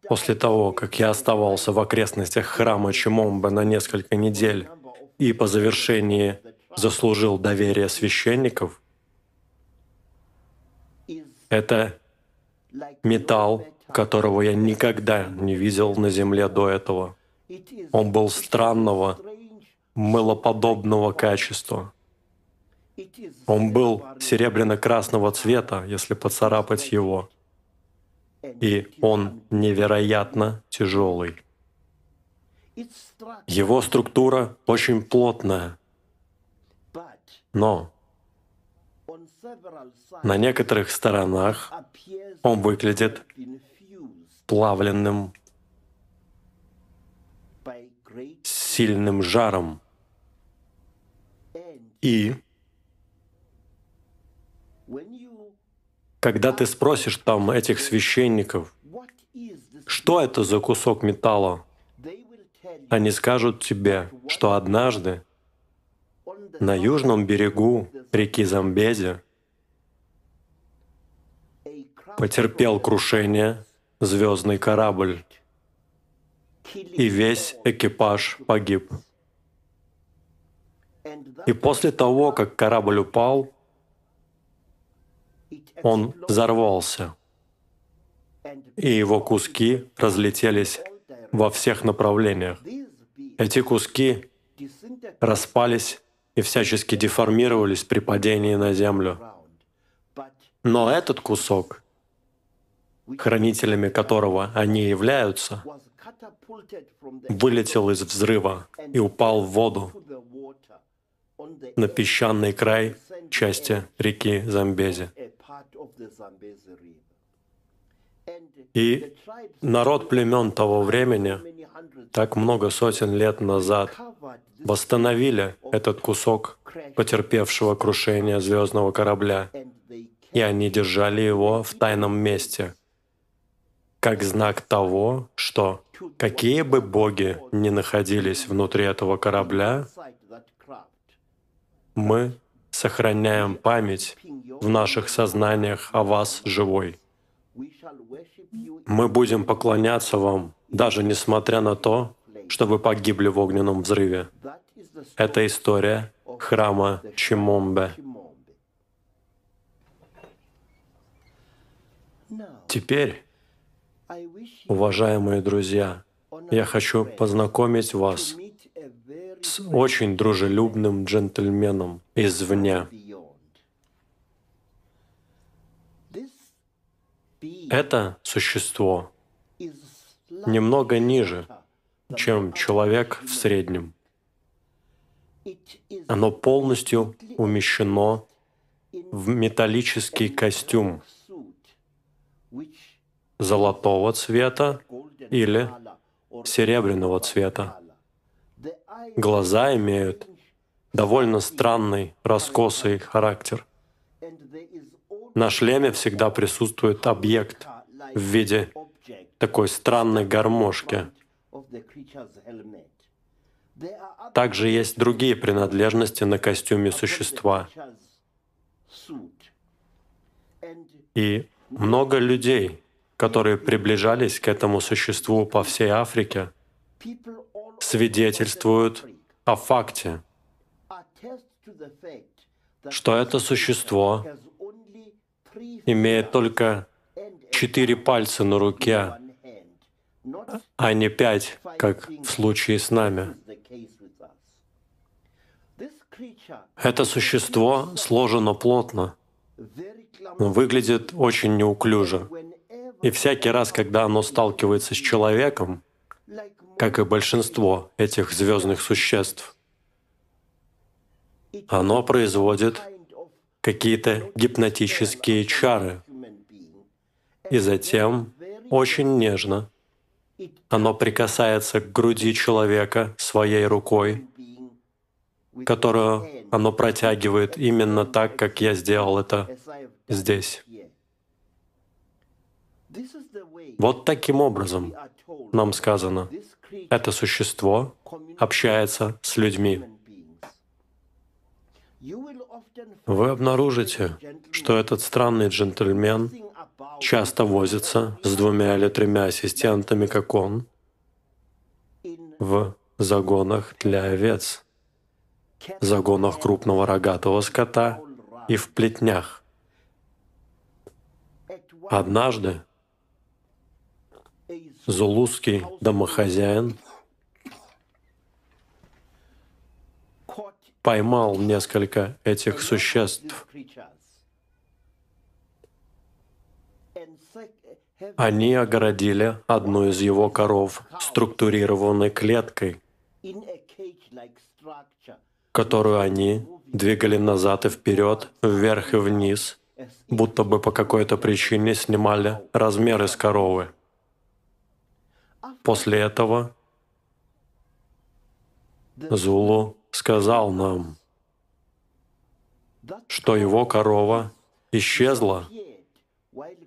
после того, как я оставался в окрестностях храма Чимомба на несколько недель и по завершении заслужил доверие священников, это металл, которого я никогда не видел на Земле до этого. Он был странного, мылоподобного качества. Он был серебряно-красного цвета, если поцарапать его. И он невероятно тяжелый. Его структура очень плотная, но на некоторых сторонах он выглядит плавленным сильным жаром. И когда ты спросишь там этих священников, что это за кусок металла, они скажут тебе, что однажды на южном берегу реки Замбези потерпел крушение звездный корабль, и весь экипаж погиб. И после того, как корабль упал, он взорвался, и его куски разлетелись во всех направлениях. Эти куски распались и всячески деформировались при падении на землю. Но этот кусок, хранителями которого они являются, вылетел из взрыва и упал в воду на песчаный край части реки Замбези. И народ племен того времени так много сотен лет назад восстановили этот кусок потерпевшего крушения звездного корабля, и они держали его в тайном месте, как знак того, что какие бы боги ни находились внутри этого корабля, мы сохраняем память в наших сознаниях о вас живой. Мы будем поклоняться вам, даже несмотря на то, что вы погибли в огненном взрыве. Это история храма Чимомбе. Теперь, уважаемые друзья, я хочу познакомить вас с очень дружелюбным джентльменом извне. Это существо немного ниже, чем человек в среднем. Оно полностью умещено в металлический костюм золотого цвета или серебряного цвета. Глаза имеют довольно странный, раскосый характер. На шлеме всегда присутствует объект в виде такой странной гармошки. Также есть другие принадлежности на костюме существа. И много людей, которые приближались к этому существу по всей Африке, свидетельствуют о факте, что это существо имеет только четыре пальца на руке, а не пять, как в случае с нами. Это существо сложено плотно, выглядит очень неуклюже. И всякий раз, когда оно сталкивается с человеком, как и большинство этих звездных существ, оно производит какие-то гипнотические чары. И затем очень нежно оно прикасается к груди человека своей рукой, которую оно протягивает именно так, как я сделал это здесь. Вот таким образом нам сказано, это существо общается с людьми. Вы обнаружите, что этот странный джентльмен часто возится с двумя или тремя ассистентами, как он, в загонах для овец, загонах крупного рогатого скота и в плетнях. Однажды зулузский домохозяин поймал несколько этих существ. Они огородили одну из его коров структурированной клеткой, которую они двигали назад и вперед, вверх и вниз, будто бы по какой-то причине снимали размеры с коровы. После этого Зулу сказал нам, что его корова исчезла,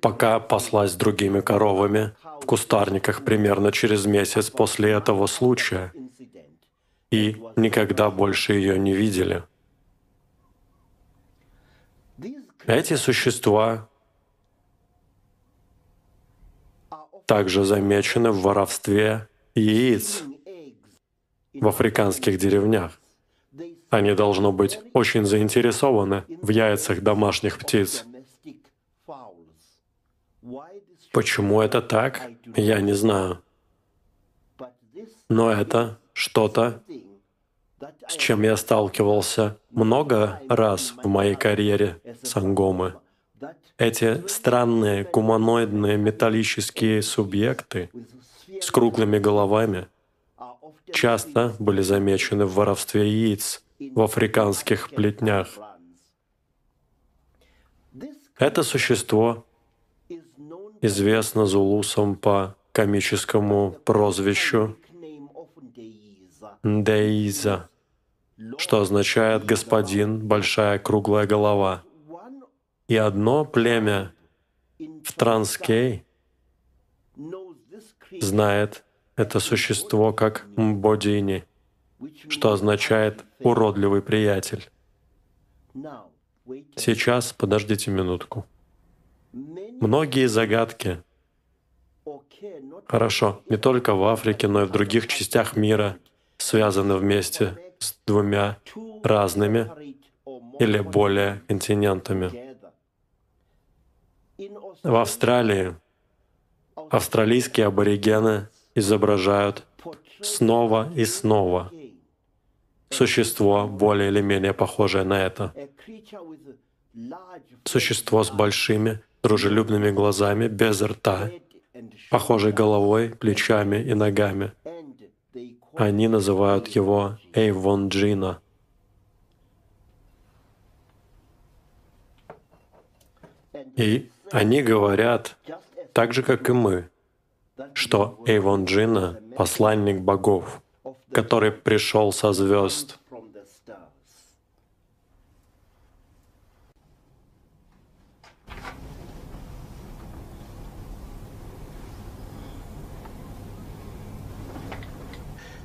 пока паслась с другими коровами в кустарниках примерно через месяц после этого случая, и никогда больше ее не видели. Эти существа также замечены в воровстве яиц в африканских деревнях. Они, должно быть, очень заинтересованы в яйцах домашних птиц. Почему это так, я не знаю. Но это что-то, с чем я сталкивался много раз в моей карьере сангомы. Эти странные гуманоидные металлические субъекты с круглыми головами часто были замечены в воровстве яиц в африканских плетнях. Это существо известно зулусам по комическому прозвищу Деиза, что означает «господин, большая круглая голова». И одно племя в Транскей знает это существо как Мбодини, что означает «уродливый приятель». Сейчас подождите минутку. Многие загадки, хорошо, не только в Африке, но и в других частях мира, связаны вместе с двумя разными или более континентами. В Австралии австралийские аборигены изображают снова и снова существо, более или менее похожее на это. Существо с большими, дружелюбными глазами, без рта, похожей головой, плечами и ногами. Они называют его Эйвон Джина. И они говорят, так же, как и мы, что Эйвон Джина — посланник богов, который пришел со звезд.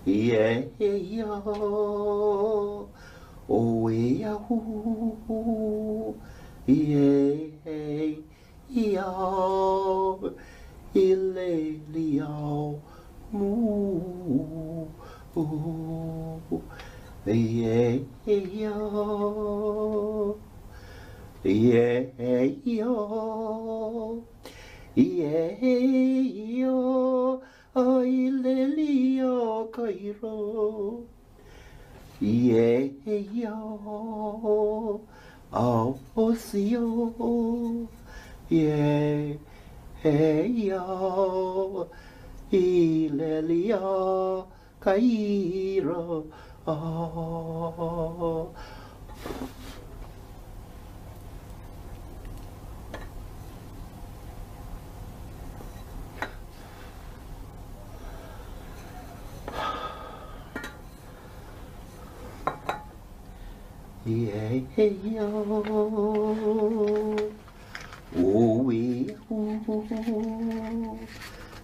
Yeah, yeah, oh, yeah, ooh, yeah, yeah. Ileliao mu. Yeah yo. Yeah yo. Yeah yo oi le li yo, kairo ie yo o o o ie e yo i le li o kairo oh. Ah. Yay, hey, yo. Oh, we, oh.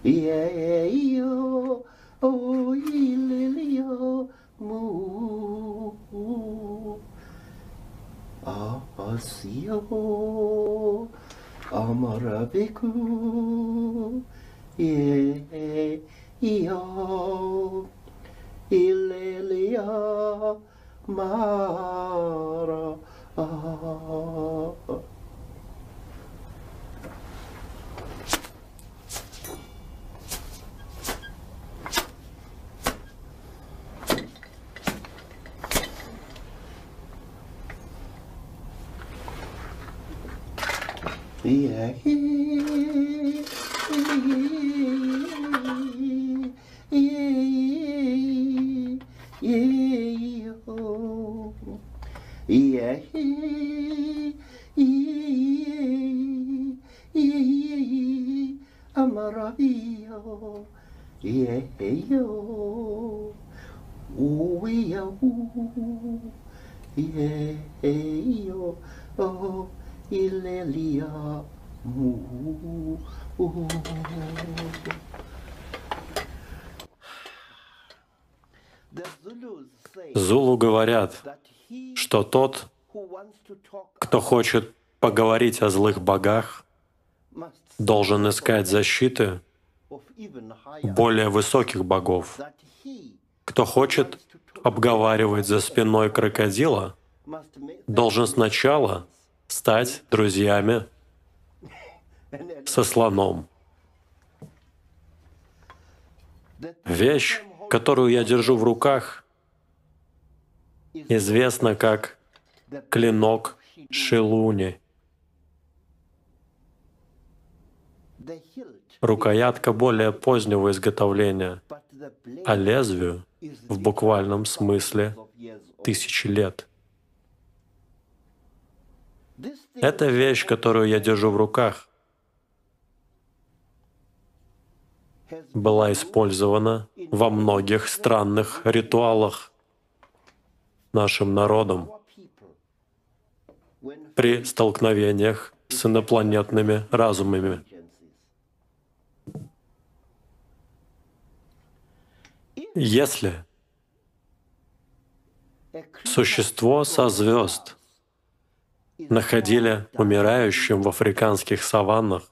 Yay, yo. Oh, ye, lily, yo. Moo. Ah, asio. Amarabiku. Yay, yo. Ilelia mara, ah. Yeah. Oh. Зулу говорят, что тот, кто хочет поговорить о злых богах, должен искать защиты более высоких богов. Кто хочет обговаривать за спиной крокодила, должен сначала стать друзьями со слоном. Вещь, которую я держу в руках, известна как клинок Шилуни. Рукоятка более позднего изготовления, а лезвию в буквальном смысле тысячи лет. Это вещь, которую я держу в руках, была использована во многих странных ритуалах нашим народом при столкновениях с инопланетными разумами. Если существо со звезд находили умирающим в африканских саваннах,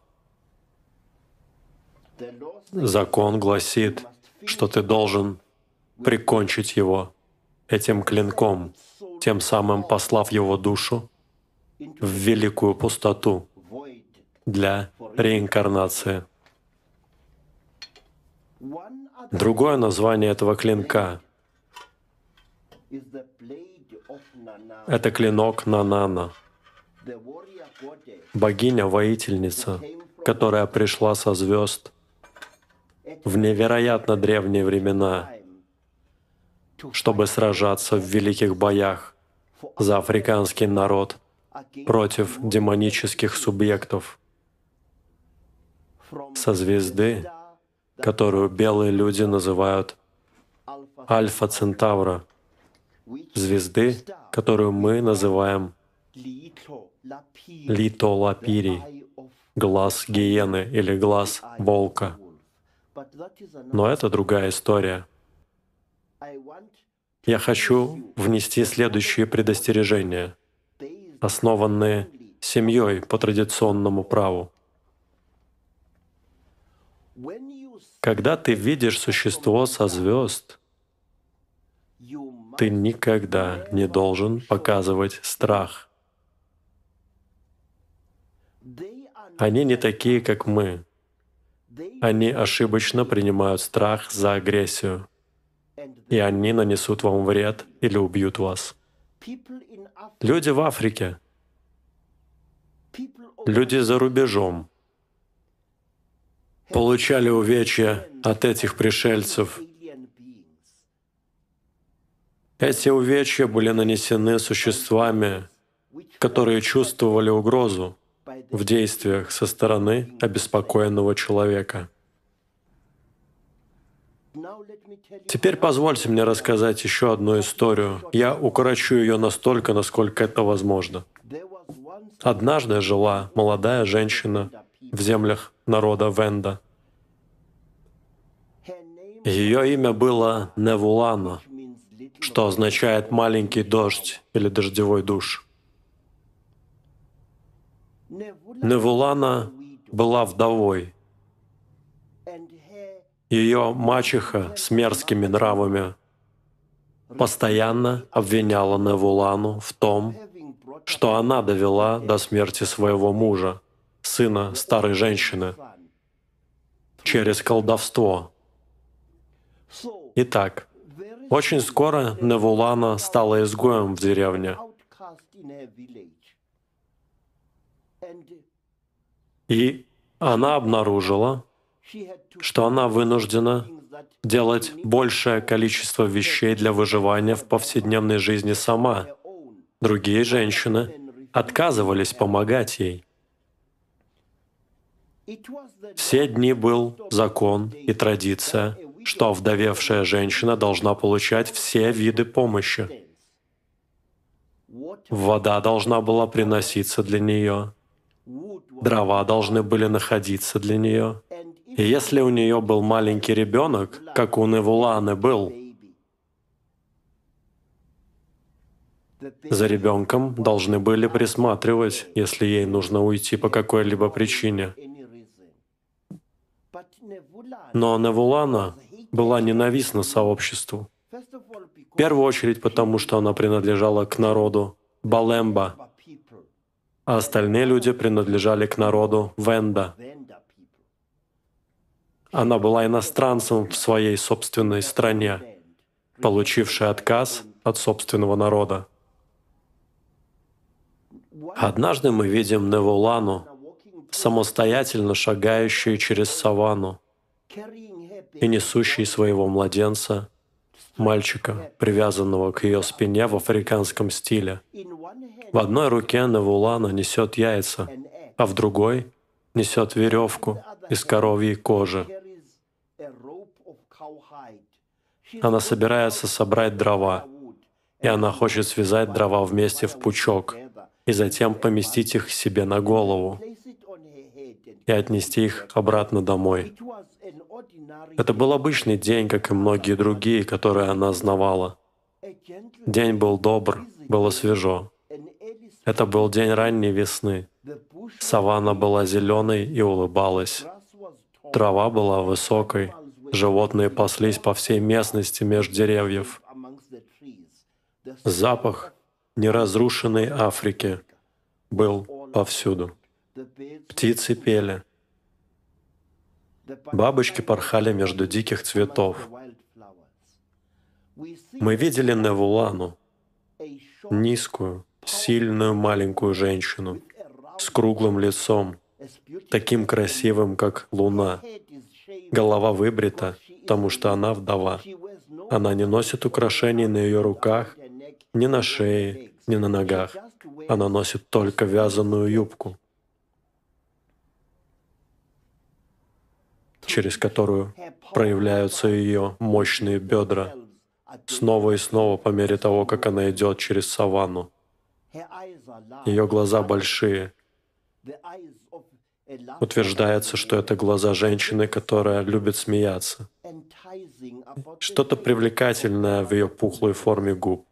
закон гласит, что ты должен прикончить его этим клинком, тем самым послав его душу в великую пустоту для реинкарнации. Другое название этого клинка — это клинок Нанана, богиня-воительница, которая пришла со звезд в невероятно древние времена, чтобы сражаться в великих боях за африканский народ против демонических субъектов со звезды, которую белые люди называют Альфа Центавра, звезды, которую мы называем Лито Лапири, глаз гиены или глаз волка. Но это другая история. Я хочу внести следующие предостережения, основанные семьей по традиционному праву. Когда ты видишь существо со звезд, ты никогда не должен показывать страх. Они не такие, как мы. Они ошибочно принимают страх за агрессию, и они нанесут вам вред или убьют вас. Люди в Африке, люди за рубежом получали увечья от этих пришельцев. Эти увечья были нанесены существами, которые чувствовали угрозу, в действиях со стороны обеспокоенного человека. Теперь позвольте мне рассказать еще одну историю. Я укорочу ее настолько, насколько это возможно. Однажды жила молодая женщина в землях народа Венда. Ее имя было Невулана, что означает «маленький дождь» или «дождевой душ». Невулана была вдовой. Ее мачеха с мерзкими нравами постоянно обвиняла Невулану в том, что она довела до смерти своего мужа, сына старой женщины, через колдовство. Итак, очень скоро Невулана стала изгоем в деревне. И она обнаружила, что она вынуждена делать большее количество вещей для выживания в повседневной жизни сама. Другие женщины отказывались помогать ей. Все дни был закон и традиция, что вдовевшая женщина должна получать все виды помощи. Вода должна была приноситься для нее, дрова должны были находиться для нее. Если у нее был маленький ребенок, как у Невуланы был, за ребенком должны были присматривать, если ей нужно уйти по какой-либо причине. Но Невулана была ненавистна сообществу. первую очередь потому, что она принадлежала к народу Балемба, а остальные люди принадлежали к народу Венда. Она была иностранцем в своей собственной стране, получившей отказ от собственного народа. Однажды мы видим Невулану, самостоятельно шагающую через саванну и несущей своего младенца, мальчика, привязанного к ее спине в африканском стиле. В одной руке Невулана несет яйца, а в другой несет веревку из коровьей кожи. Она собирается собрать дрова, и она хочет связать дрова вместе в пучок и затем поместить их себе на голову и отнести их обратно домой. Это был обычный день, как и многие другие, которые она знавала. День был добр, было свежо. Это был день ранней весны. Саванна была зеленой и улыбалась. Трава была высокой, животные паслись по всей местности между деревьев. Запах неразрушенной Африки был повсюду. Птицы пели. Бабочки порхали между диких цветов. Мы видели Невулану, низкую, сильную маленькую женщину с круглым лицом, таким красивым, как луна. Голова выбрита, потому что она вдова. Она не носит украшений на ее руках, ни на шее, ни на ногах. Она носит только вязаную юбку, через которую проявляются ее мощные бедра, снова и снова по мере того, как она идет через саванну. Ее глаза большие. Утверждается, что это глаза женщины, которая любит смеяться. Что-то привлекательное в ее пухлой форме губ.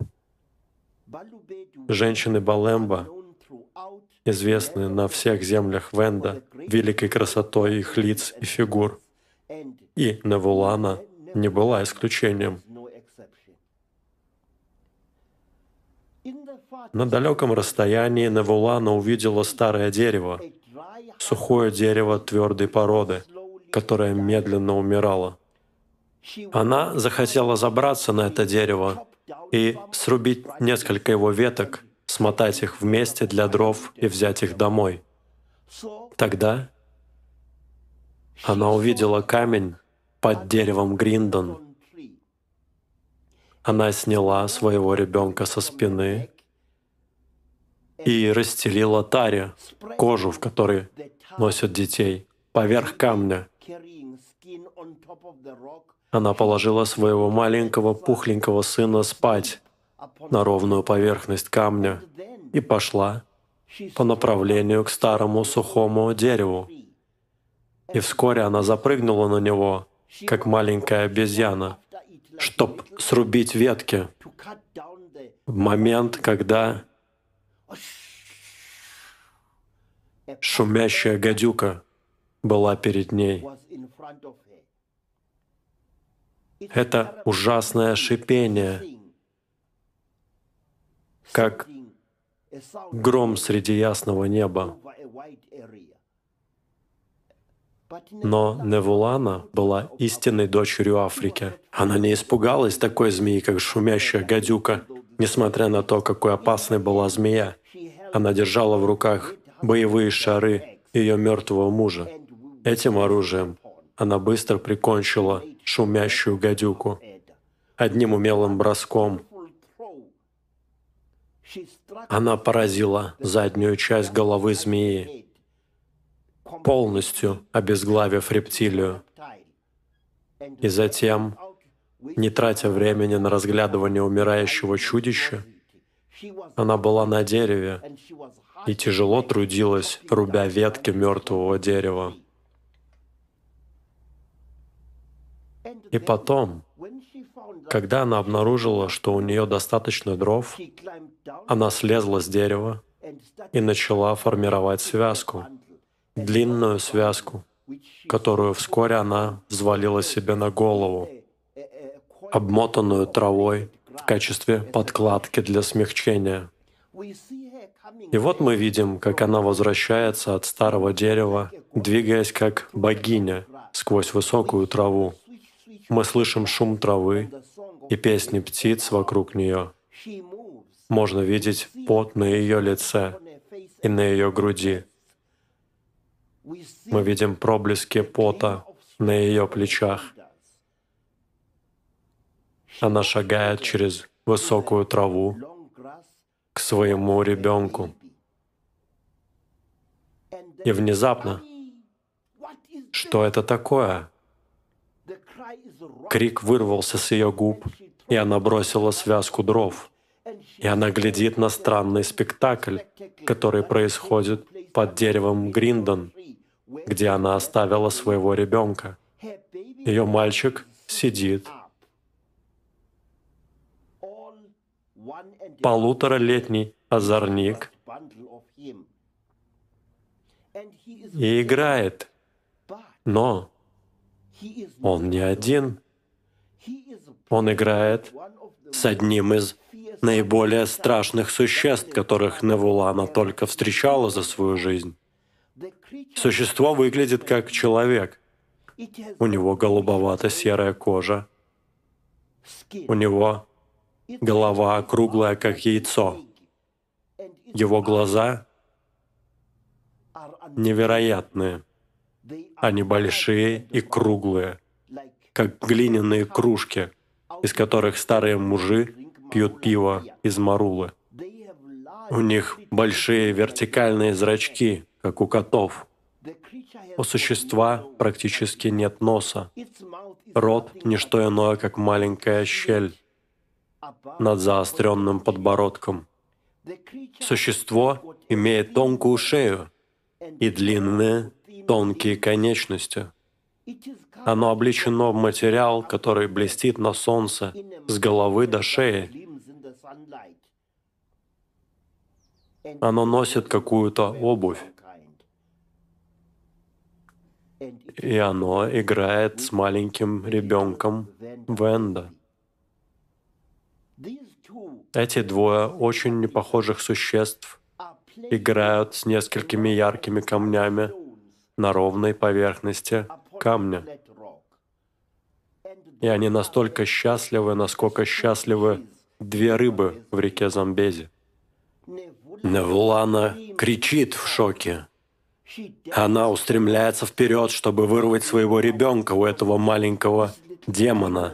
Женщины Балемба известны на всех землях Венда великой красотой их лиц и фигур. И Невулана не была исключением. На далеком расстоянии Невулана увидела старое дерево, сухое дерево твердой породы, которое медленно умирало. Она захотела забраться на это дерево и срубить несколько его веток, смотать их вместе для дров и взять их домой. Тогда она увидела камень под деревом Гриндон. Она сняла своего ребенка со спины и расстелила таре, кожу, в которой носят детей, поверх камня. Она положила своего маленького пухленького сына спать на ровную поверхность камня и пошла по направлению к старому сухому дереву. И вскоре она запрыгнула на него, как маленькая обезьяна, чтобы срубить ветки в момент, когда шумящая гадюка была перед ней. Это ужасное шипение, как гром среди ясного неба. Но Невулана была истинной дочерью Африки. Она не испугалась такой змеи, как шумящая гадюка, несмотря на то, какой опасной была змея. Она держала в руках боевые шары ее мертвого мужа. Этим оружием она быстро прикончила шумящую гадюку. Одним умелым броском она поразила заднюю часть головы змеи, полностью обезглавив рептилию. И затем, не тратя времени на разглядывание умирающего чудища, она была на дереве и тяжело трудилась, рубя ветки мертвого дерева. И потом, когда она обнаружила, что у нее достаточно дров, она слезла с дерева и начала формировать связку, длинную связку, которую вскоре она взвалила себе на голову, обмотанную травой в качестве подкладки для смягчения. И вот мы видим, как она возвращается от старого дерева, двигаясь как богиня сквозь высокую траву. Мы слышим шум травы и песни птиц вокруг нее. Можно видеть пот на ее лице и на ее груди. Мы видим проблески пота на ее плечах. Она шагает через высокую траву к своему ребенку. И внезапно, что это такое? Крик вырвался с ее губ, и она бросила связку дров. И она глядит на странный спектакль, который происходит под деревом Гриндон, где она оставила своего ребенка. Ее мальчик сидит полуторалетний озорник и играет. Но он не один. Он играет с одним из наиболее страшных существ, которых Невулана только встречала за свою жизнь. Существо выглядит как человек. У него голубовато-серая кожа. У него голова круглая, как яйцо. Его глаза невероятные. Они большие и круглые, как глиняные кружки, из которых старые мужи пьют пиво из марулы. У них большие вертикальные зрачки, как у котов. У существа практически нет носа. Рот — не что иное, как маленькая щель над заостренным подбородком. Существо имеет тонкую шею и длинные, тонкие конечности. Оно облечено в материал, который блестит на солнце с головы до шеи. Оно носит какую-то обувь. И оно играет с маленьким ребенком Венда. Эти двое очень непохожих существ играют с несколькими яркими камнями на ровной поверхности камня. И они настолько счастливы, насколько счастливы две рыбы в реке Замбези. Невулана кричит в шоке. Она устремляется вперед, чтобы вырвать своего ребенка у этого маленького демона,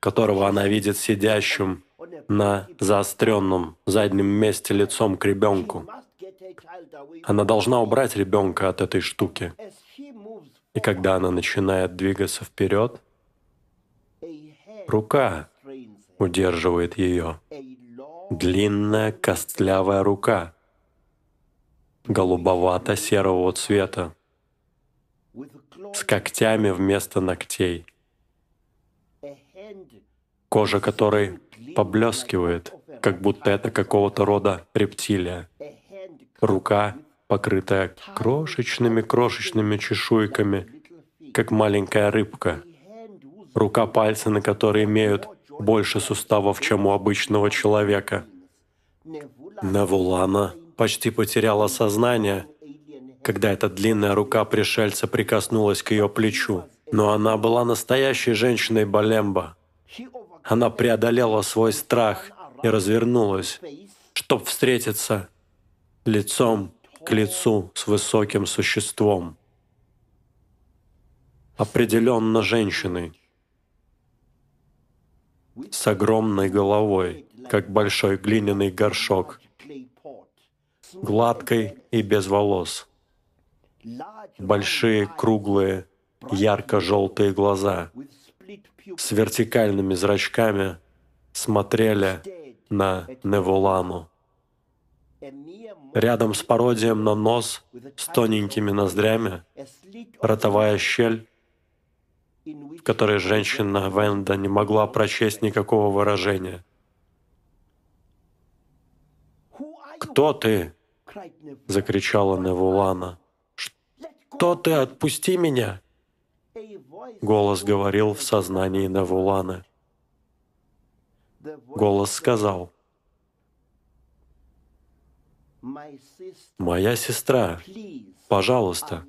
которого она видит сидящим на заостренном заднем месте лицом к ребенку. Она должна убрать ребенка от этой штуки. И когда она начинает двигаться вперед, рука удерживает ее. Длинная костлявая рука, голубовато-серого цвета, с когтями вместо ногтей, кожа которой поблескивает, как будто это какого-то рода рептилия. Рука, покрытая крошечными-крошечными чешуйками, как маленькая рыбка. Рука пальцы, на которые имеют больше суставов, чем у обычного человека. Навулана почти потеряла сознание, когда эта длинная рука пришельца прикоснулась к ее плечу. Но она была настоящей женщиной Балемба. Она преодолела свой страх и развернулась, чтобы встретиться лицом к лицу с высоким существом. Определенно женщиной, с огромной головой, как большой глиняный горшок, гладкой и без волос, большие круглые ярко-желтые глаза с вертикальными зрачками смотрели на Неволану. Рядом с пародием на нос с тоненькими ноздрями, ротовая щель, в которой женщина Венда не могла прочесть никакого выражения. «Кто ты?» — закричала Невулана. «Что ты? Отпусти меня!» Голос говорил в сознании Навуланы. Голос сказал, «Моя сестра, пожалуйста,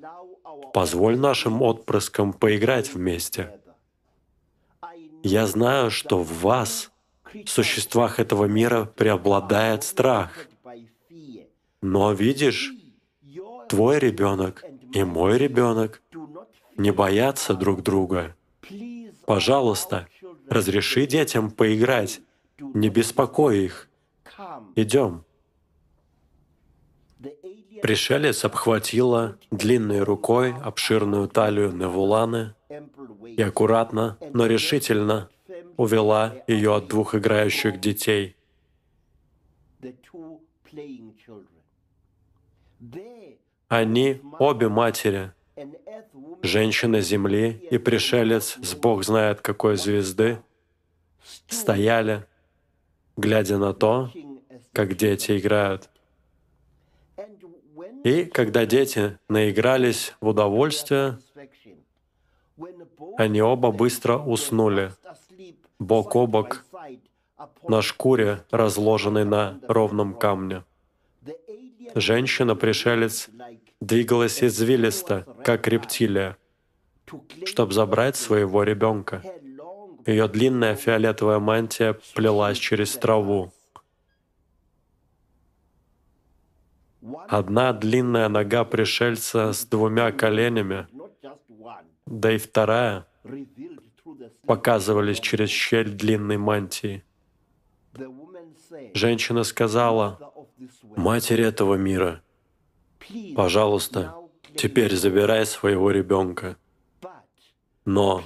позволь нашим отпрыскам поиграть вместе. Я знаю, что в вас, в существах этого мира, преобладает страх. Но видишь, твой ребенок и мой ребенок не боятся друг друга. Пожалуйста, разреши детям поиграть, не беспокой их. Идем. Пришелец обхватила длинной рукой обширную талию Невуланы и аккуратно, но решительно увела ее от двух играющих детей. Они обе матери, женщина Земли и пришелец с Бог знает какой звезды, стояли, глядя на то, как дети играют. И когда дети наигрались в удовольствие, они оба быстро уснули, бок о бок, на шкуре, разложенной на ровном камне. Женщина-пришелец двигалась извилисто, как рептилия, чтобы забрать своего ребенка. Ее длинная фиолетовая мантия плелась через траву. Одна длинная нога пришельца с двумя коленями, да и вторая, показывались через щель длинной мантии. Женщина сказала, «Матери этого мира, пожалуйста, теперь забирай своего ребенка. Но,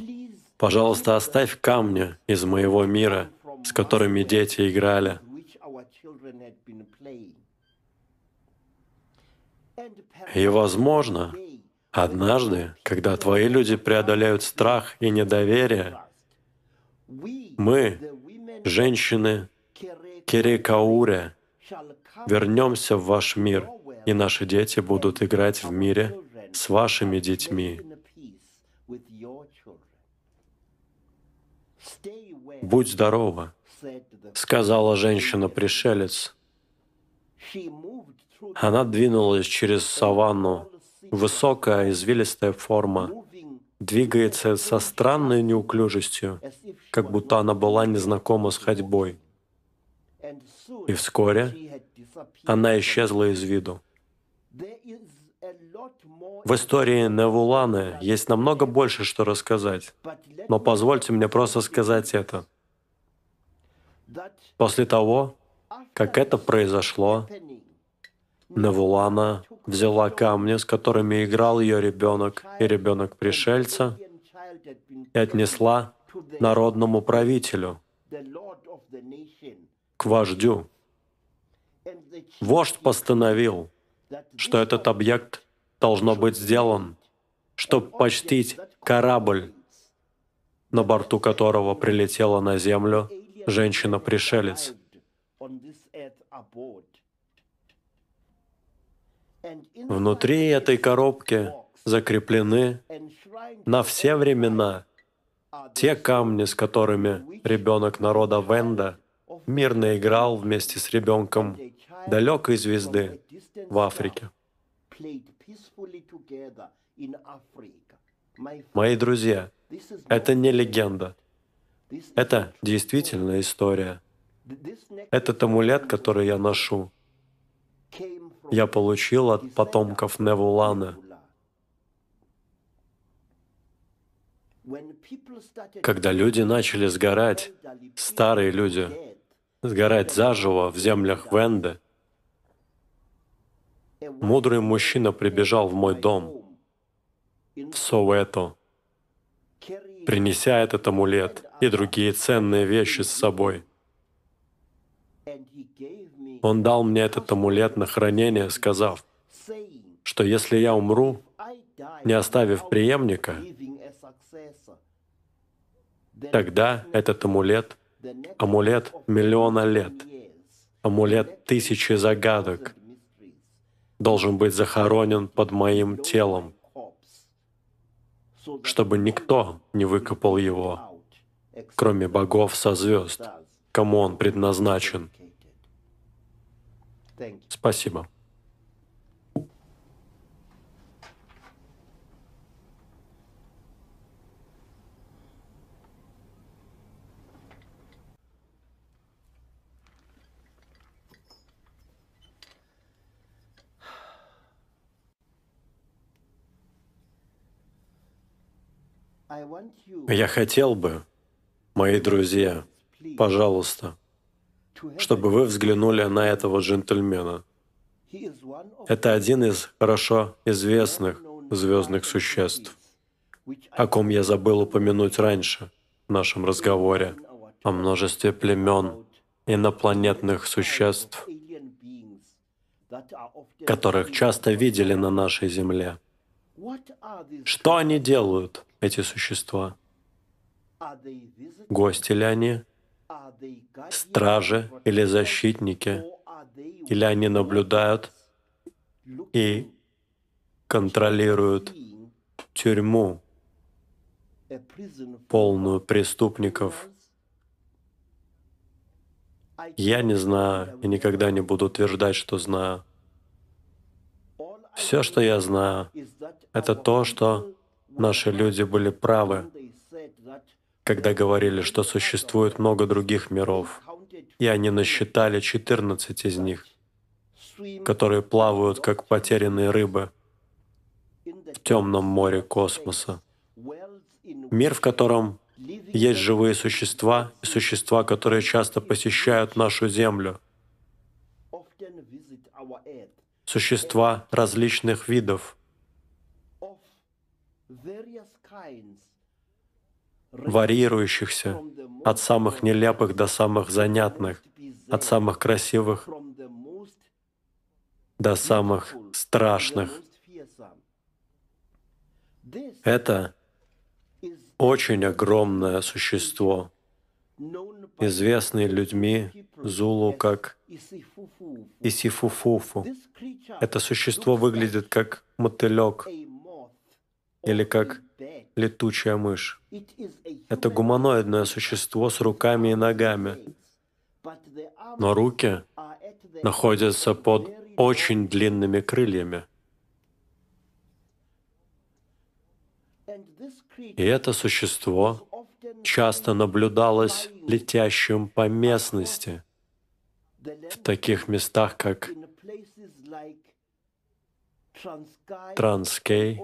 пожалуйста, оставь камни из моего мира, с которыми дети играли. И, возможно, однажды, когда твои люди преодолеют страх и недоверие, мы, женщины Кирикауре, вернемся в ваш мир, и наши дети будут играть в мире с вашими детьми. «Будь здорова», — сказала женщина-пришелец. Она двинулась через саванну. Высокая, извилистая форма двигается со странной неуклюжестью, как будто она была незнакома с ходьбой. И вскоре она исчезла из виду. В истории Невуланы есть намного больше, что рассказать, но позвольте мне просто сказать это. После того, как это произошло, Невулана взяла камни, с которыми играл ее ребенок и ребенок пришельца, и отнесла народному правителю, к вождю. Вождь постановил, что этот объект должно быть сделан, чтобы почтить корабль, на борту которого прилетела на Землю женщина-пришелец. Внутри этой коробки закреплены на все времена те камни, с которыми ребенок народа Венда мирно играл вместе с ребенком далекой звезды в Африке. Мои друзья, это не легенда. Это действительно история. Этот амулет, который я ношу, я получил от потомков Невуланы. Когда люди начали сгорать, старые люди, сгорать заживо в землях Венды, мудрый мужчина прибежал в мой дом, в Соуэто, принеся этот амулет и другие ценные вещи с собой. Он дал мне этот амулет на хранение, сказав, что если я умру, не оставив преемника, тогда этот амулет — амулет миллиона лет, амулет тысячи загадок — должен быть захоронен под моим телом, чтобы никто не выкопал его, кроме богов со звезд, кому он предназначен. Спасибо. Я хотел бы, мои друзья, пожалуйста, чтобы вы взглянули на этого джентльмена. Это один из хорошо известных звездных существ, о ком я забыл упомянуть раньше в нашем разговоре, о множестве племен, инопланетных существ, которых часто видели на нашей Земле. Что они делают, эти существа? Гости ли они? Стражи или защитники? Или они наблюдают и контролируют тюрьму, полную преступников? Я не знаю и никогда не буду утверждать, что знаю. Все, что я знаю, это то, что наши люди были правы, когда говорили, что существует много других миров, и они насчитали 14 из них, которые плавают как потерянные рыбы в темном море космоса. Мир, в котором есть живые существа и существа, которые часто посещают нашу Землю, существа различных видов, варьирующихся от самых нелепых до самых занятных, от самых красивых до самых страшных. Это очень огромное существо, известное людьми Зулу как. Исифуфуфу. Это существо выглядит как мотылек или как. Летучая мышь. Это гуманоидное существо с руками и ногами, но руки находятся под очень длинными крыльями. И это существо часто наблюдалось летящим по местности, в таких местах, как Транскей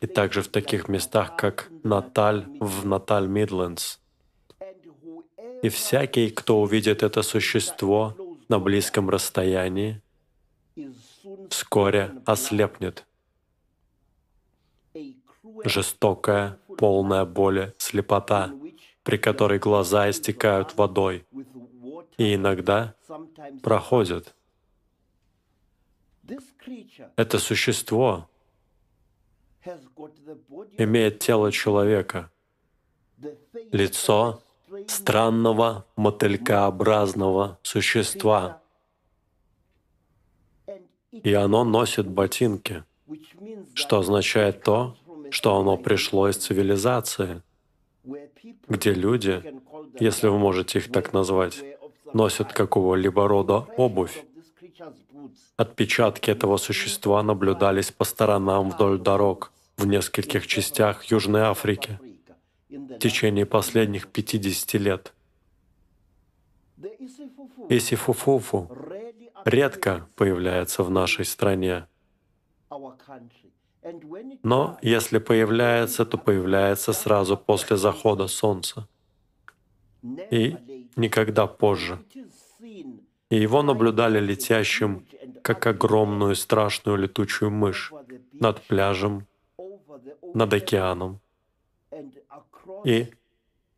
и также в таких местах, как Наталь в Наталь Мидлендс. И всякий, кто увидит это существо на близком расстоянии, вскоре ослепнет. Жестокая, полная боли слепота, при которой глаза истекают водой и иногда проходят. Это существо имеет тело человека, лицо странного мотылькообразного существа, и оно носит ботинки, что означает то, что оно пришло из цивилизации, где люди, если вы можете их так назвать, носят какого-либо рода обувь. Отпечатки этого существа наблюдались по сторонам вдоль дорог в нескольких частях Южной Африки в течение последних 50 лет. Исифуфуфу редко появляется в нашей стране, но если появляется, то появляется сразу после захода солнца и никогда позже. И его наблюдали летящим, как огромную страшную летучую мышь, над пляжем, над океаном и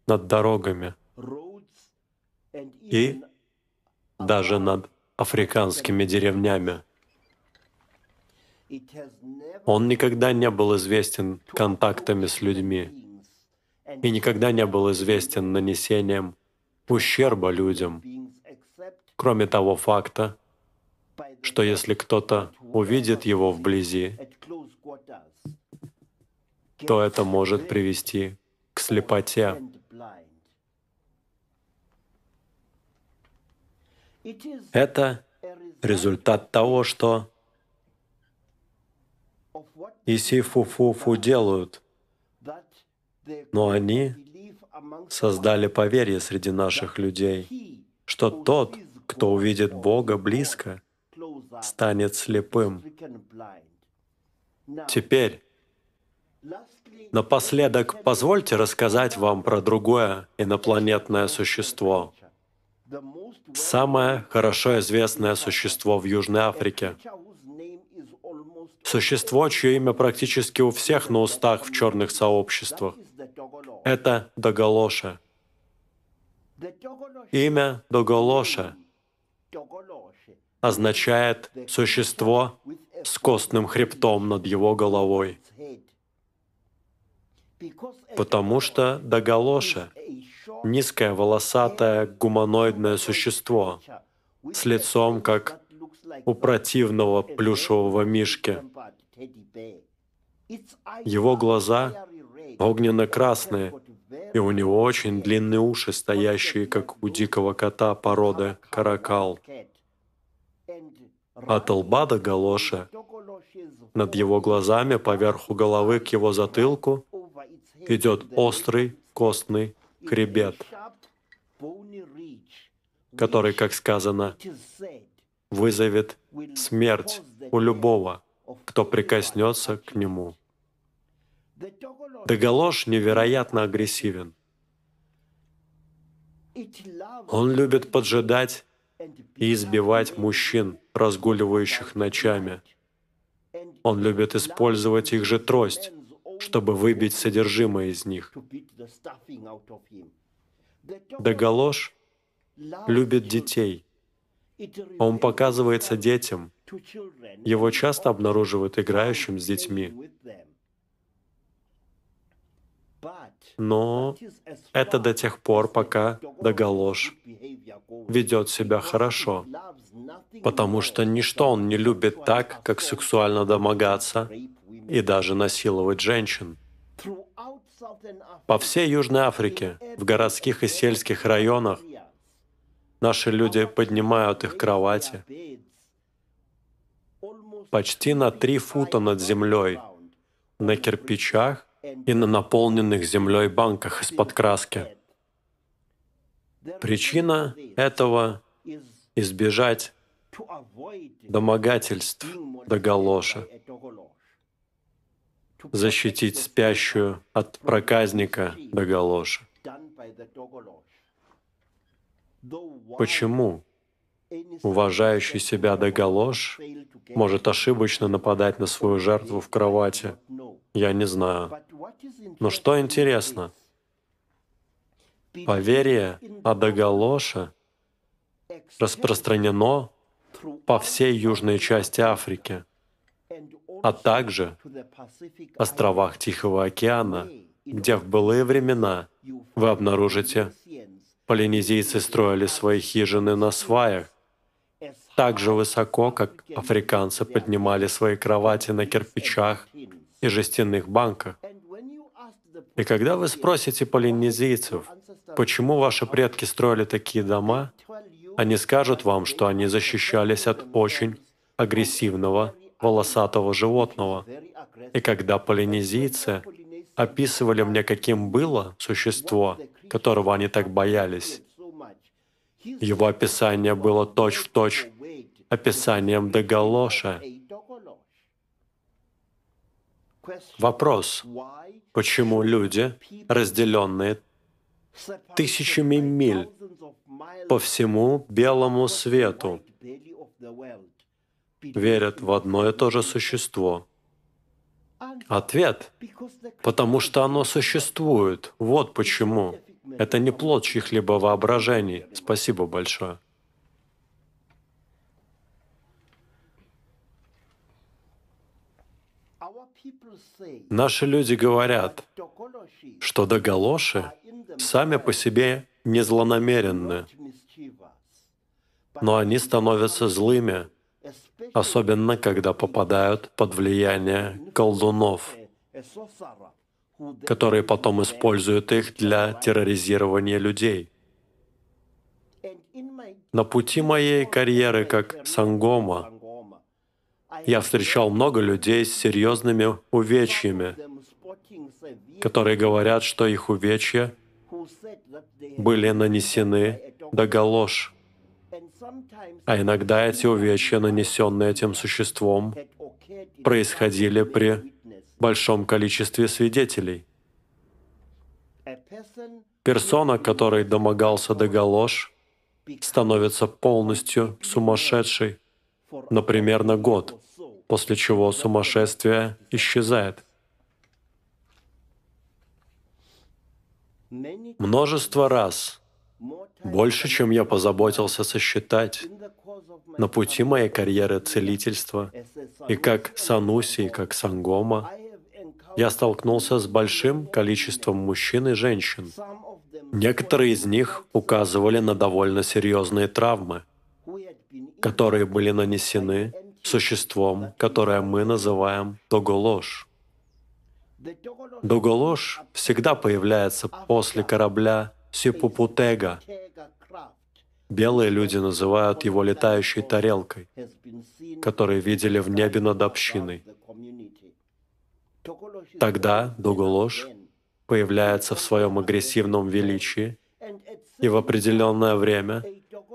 над дорогами, и даже над африканскими деревнями. Он никогда не был известен контактами с людьми и никогда не был известен нанесением ущерба людям, кроме того факта, что если кто-то увидит его вблизи, то это может привести к слепоте. Это результат того, что of what Исифуфуфу делают, that the но они создали поверье среди наших людей, что тот, кто увидит Бога близко, станет слепым. Теперь, напоследок, позвольте рассказать вам про другое инопланетное существо. Самое хорошо известное существо в Южной Африке. Существо, чье имя практически у всех на устах в черных сообществах. Это Доголоша. Имя Доголоша означает «существо с костным хребтом над его головой», потому что short низкое, волосатое, гуманоидное существо с лицом, как у противного плюшевого мишки. Его глаза огненно-красные, и у него очень длинные уши, стоящие, как у дикого кота породы каракал. cat. And От лба до галоша над его глазами поверху головы к его затылку идет острый костный ridge, который, как сказано, вызовет смерть у любого, кто прикоснется к нему. Доголош невероятно агрессивен. Он любит поджидать и избивать мужчин, разгуливающих ночами. Он любит использовать их же трость, чтобы выбить содержимое из них. loves любит детей. Он показывается детям. Его часто обнаруживают играющим с детьми. Но это до тех пор, пока goes. ведет себя хорошо, потому что ничто он не любит так, как сексуально домогаться. И даже насиловать женщин. По всей Южной Африке, в городских и сельских районах, наши люди поднимают их кровати почти на три фута над землей, на кирпичах и на наполненных землей банках из-под краски. Причина этого — избежать домогательств до галоша, защитить спящую от проказника до. Почему уважающий себя доголош может ошибочно нападать на свою жертву в кровати? Я не знаю. Но что интересно, поверье о доголоше распространено по всей южной части Африки, а также островах Тихого океана, где в былые времена вы обнаружите, полинезийцы строили свои хижины на сваях, так же высоко, как африканцы поднимали свои кровати на кирпичах и жестяных банках. И когда вы спросите полинезийцев, почему ваши предки строили такие дома, они скажут вам, что они защищались от очень агрессивного волосатого животного. И когда полинезийцы описывали мне, каким было существо, которого они так боялись, его описание было точь-в-точь описанием Дегалоша. Вопрос, почему люди, разделенные тысячами миль по всему белому свету, верят в одно и то же существо? Ответ — потому что оно существует. Вот почему. Это не плод чьих-либо воображений. Спасибо большое. Наши люди говорят, что доголоши сами по себе не злонамеренны, но они становятся злыми, особенно когда попадают под влияние колдунов, которые потом используют их для терроризирования людей. На пути моей карьеры как сангома я встречал много людей с серьезными увечьями, которые говорят, что их увечья были нанесены до галош. А иногда эти увечья, нанесенные этим существом, происходили при большом количестве свидетелей. Персона, который домогался до галош, становится полностью сумасшедшей, например, на год, после чего сумасшествие исчезает. Множество раз, больше, чем я позаботился сосчитать, на пути моей карьеры целительства и как сануси, и как сангома, я столкнулся с большим количеством мужчин и женщин. Некоторые из них указывали на довольно серьезные травмы, которые были нанесены существом, которое мы называем Доголош. Доголош всегда появляется после корабля Сипупутега. Белые люди называют его летающей тарелкой, которые видели в небе над общиной. Тогда Дуголош появляется в своем агрессивном величии, и в определенное время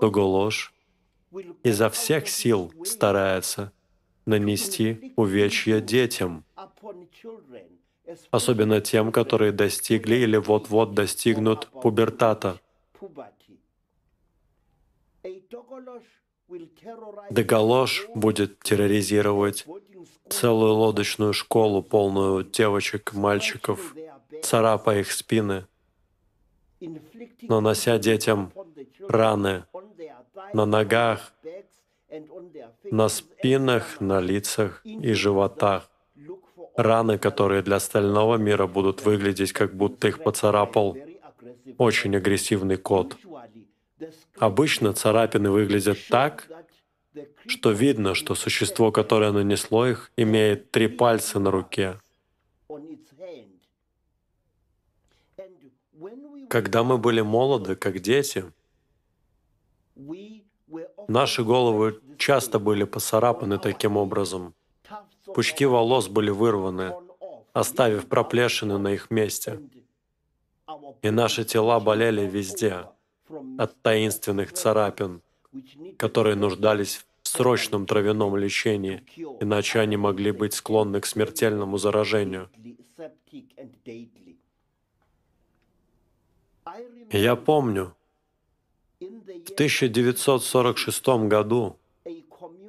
Дуголош изо всех сил старается нанести увечья детям, особенно тем, которые достигли или вот-вот достигнут пубертата. Дегалош будет терроризировать целую лодочную школу, полную девочек, мальчиков, царапая их спины, нанося детям раны на ногах, на спинах, на лицах и животах. Раны, которые для остального мира будут выглядеть, как будто их поцарапал очень агрессивный кот. Обычно царапины выглядят так, что видно, что существо, которое нанесло их, имеет три пальца на руке. Когда мы были молоды, как дети, наши головы часто были поцарапаны таким образом. Пучки волос были вырваны, оставив проплешины на их месте. И наши тела болели везде от таинственных царапин, которые нуждались в срочном травяном лечении, иначе они могли быть склонны к смертельному заражению. Я помню, в 1946 году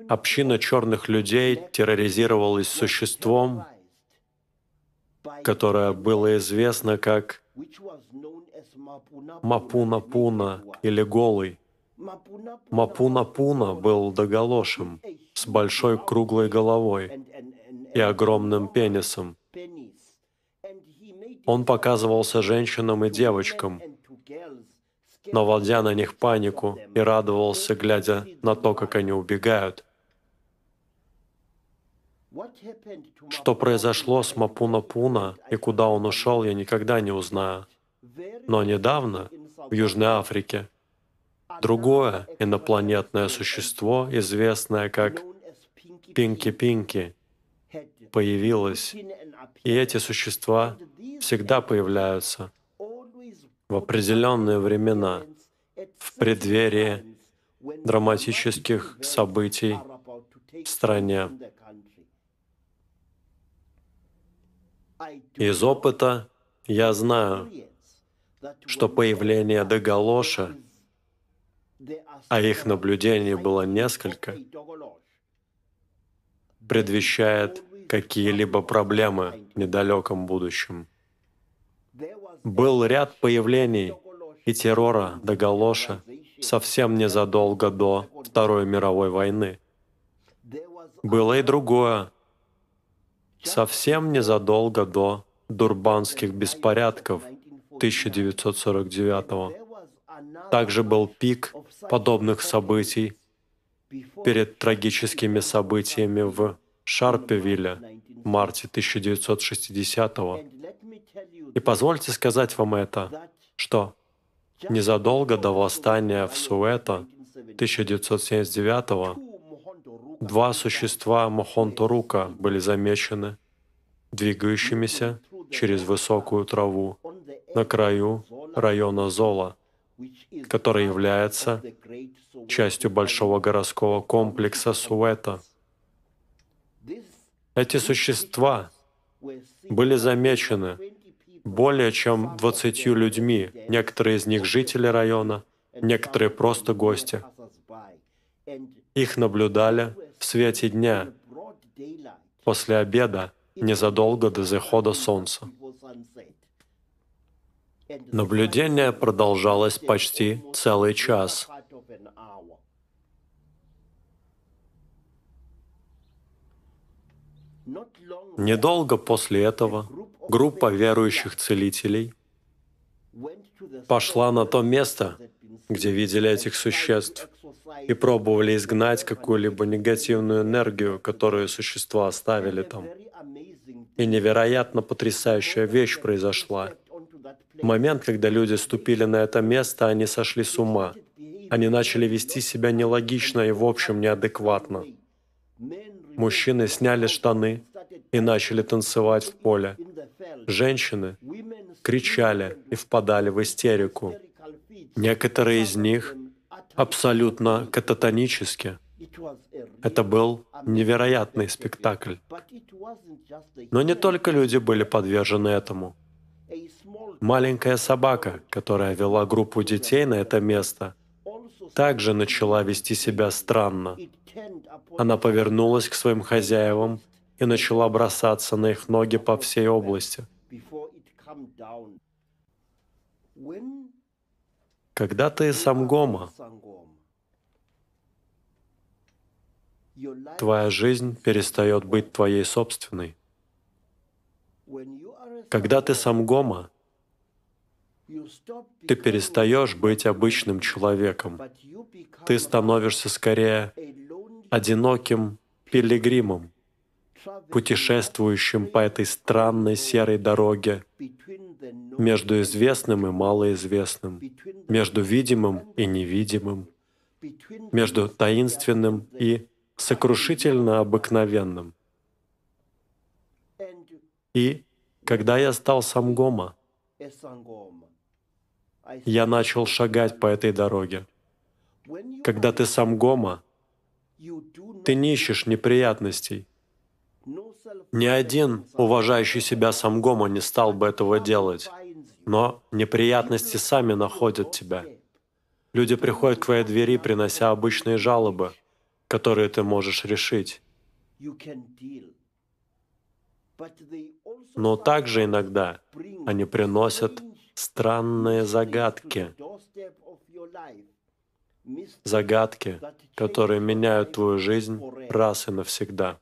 община черных людей терроризировалась существом, которое было известно как Мапуна-Пуна или Голый. Мапуна-Пуна был доголошем, с большой круглой головой и огромным пенисом. Он показывался женщинам и девочкам, наводя на них панику и радовался, глядя на то, как они убегают. Что произошло с Мапуна-Пуна и куда он ушел, я никогда не узнаю. Но недавно в Южной Африке другое инопланетное существо, известное как Пинки-Пинки, появилось. И эти существа всегда появляются в определенные времена, в преддверии драматических событий в стране. Из опыта я знаю, что появление Дегалоша, а их наблюдений было несколько, предвещает какие-либо проблемы в недалеком будущем. Был ряд появлений и террора Дегалоша совсем незадолго до Второй мировой войны. Было и другое, совсем незадолго до Дурбанских беспорядков 1949 Также был пик подобных событий перед трагическими событиями в Шарпевилле в марте 1960 -го. И позвольте сказать вам это, что Незадолго до восстания в Суэто 1979 два существа Мохонторука были замечены двигающимися через высокую траву на краю района Зола, который является частью большого городского комплекса Суэто. Эти существа были замечены более чем 20 людьми, некоторые из них жители района, некоторые просто гости. Их наблюдали в свете дня, после обеда, незадолго до захода солнца. Наблюдение продолжалось почти целый час. Недолго после этого группа верующих целителей пошла на то место, где видели этих существ, и пробовали изгнать какую-либо негативную энергию, которую существа оставили там. И невероятно потрясающая вещь произошла. Момент, когда люди ступили на это место, они сошли с ума. Они начали вести себя нелогично и, в общем, неадекватно. Мужчины сняли штаны и начали танцевать в поле. Женщины кричали и впадали в истерику. Некоторые из них абсолютно кататонически. Это был невероятный спектакль. Но не только люди были подвержены этому. Маленькая собака, которая вела группу детей на это место, также начала вести себя странно. Она повернулась к своим хозяевам и начала бросаться на их ноги по всей области. Когда ты самгома, твоя жизнь перестает быть твоей собственной. Когда ты самгома, ты перестаешь быть обычным человеком. Ты становишься скорее одиноким пилигримом, путешествующим по этой странной серой дороге между известным и малоизвестным, между видимым и невидимым, между таинственным и сокрушительно обыкновенным. И когда я стал самгома, я начал шагать по этой дороге. Когда ты самгома, ты не ищешь неприятностей. Ни один уважающий себя самгома не стал бы этого делать. Но неприятности сами находят тебя. Люди приходят к твоей двери, принося обычные жалобы, которые ты можешь решить. Но также иногда они приносят странные загадки. Загадки, которые меняют твою жизнь раз и навсегда.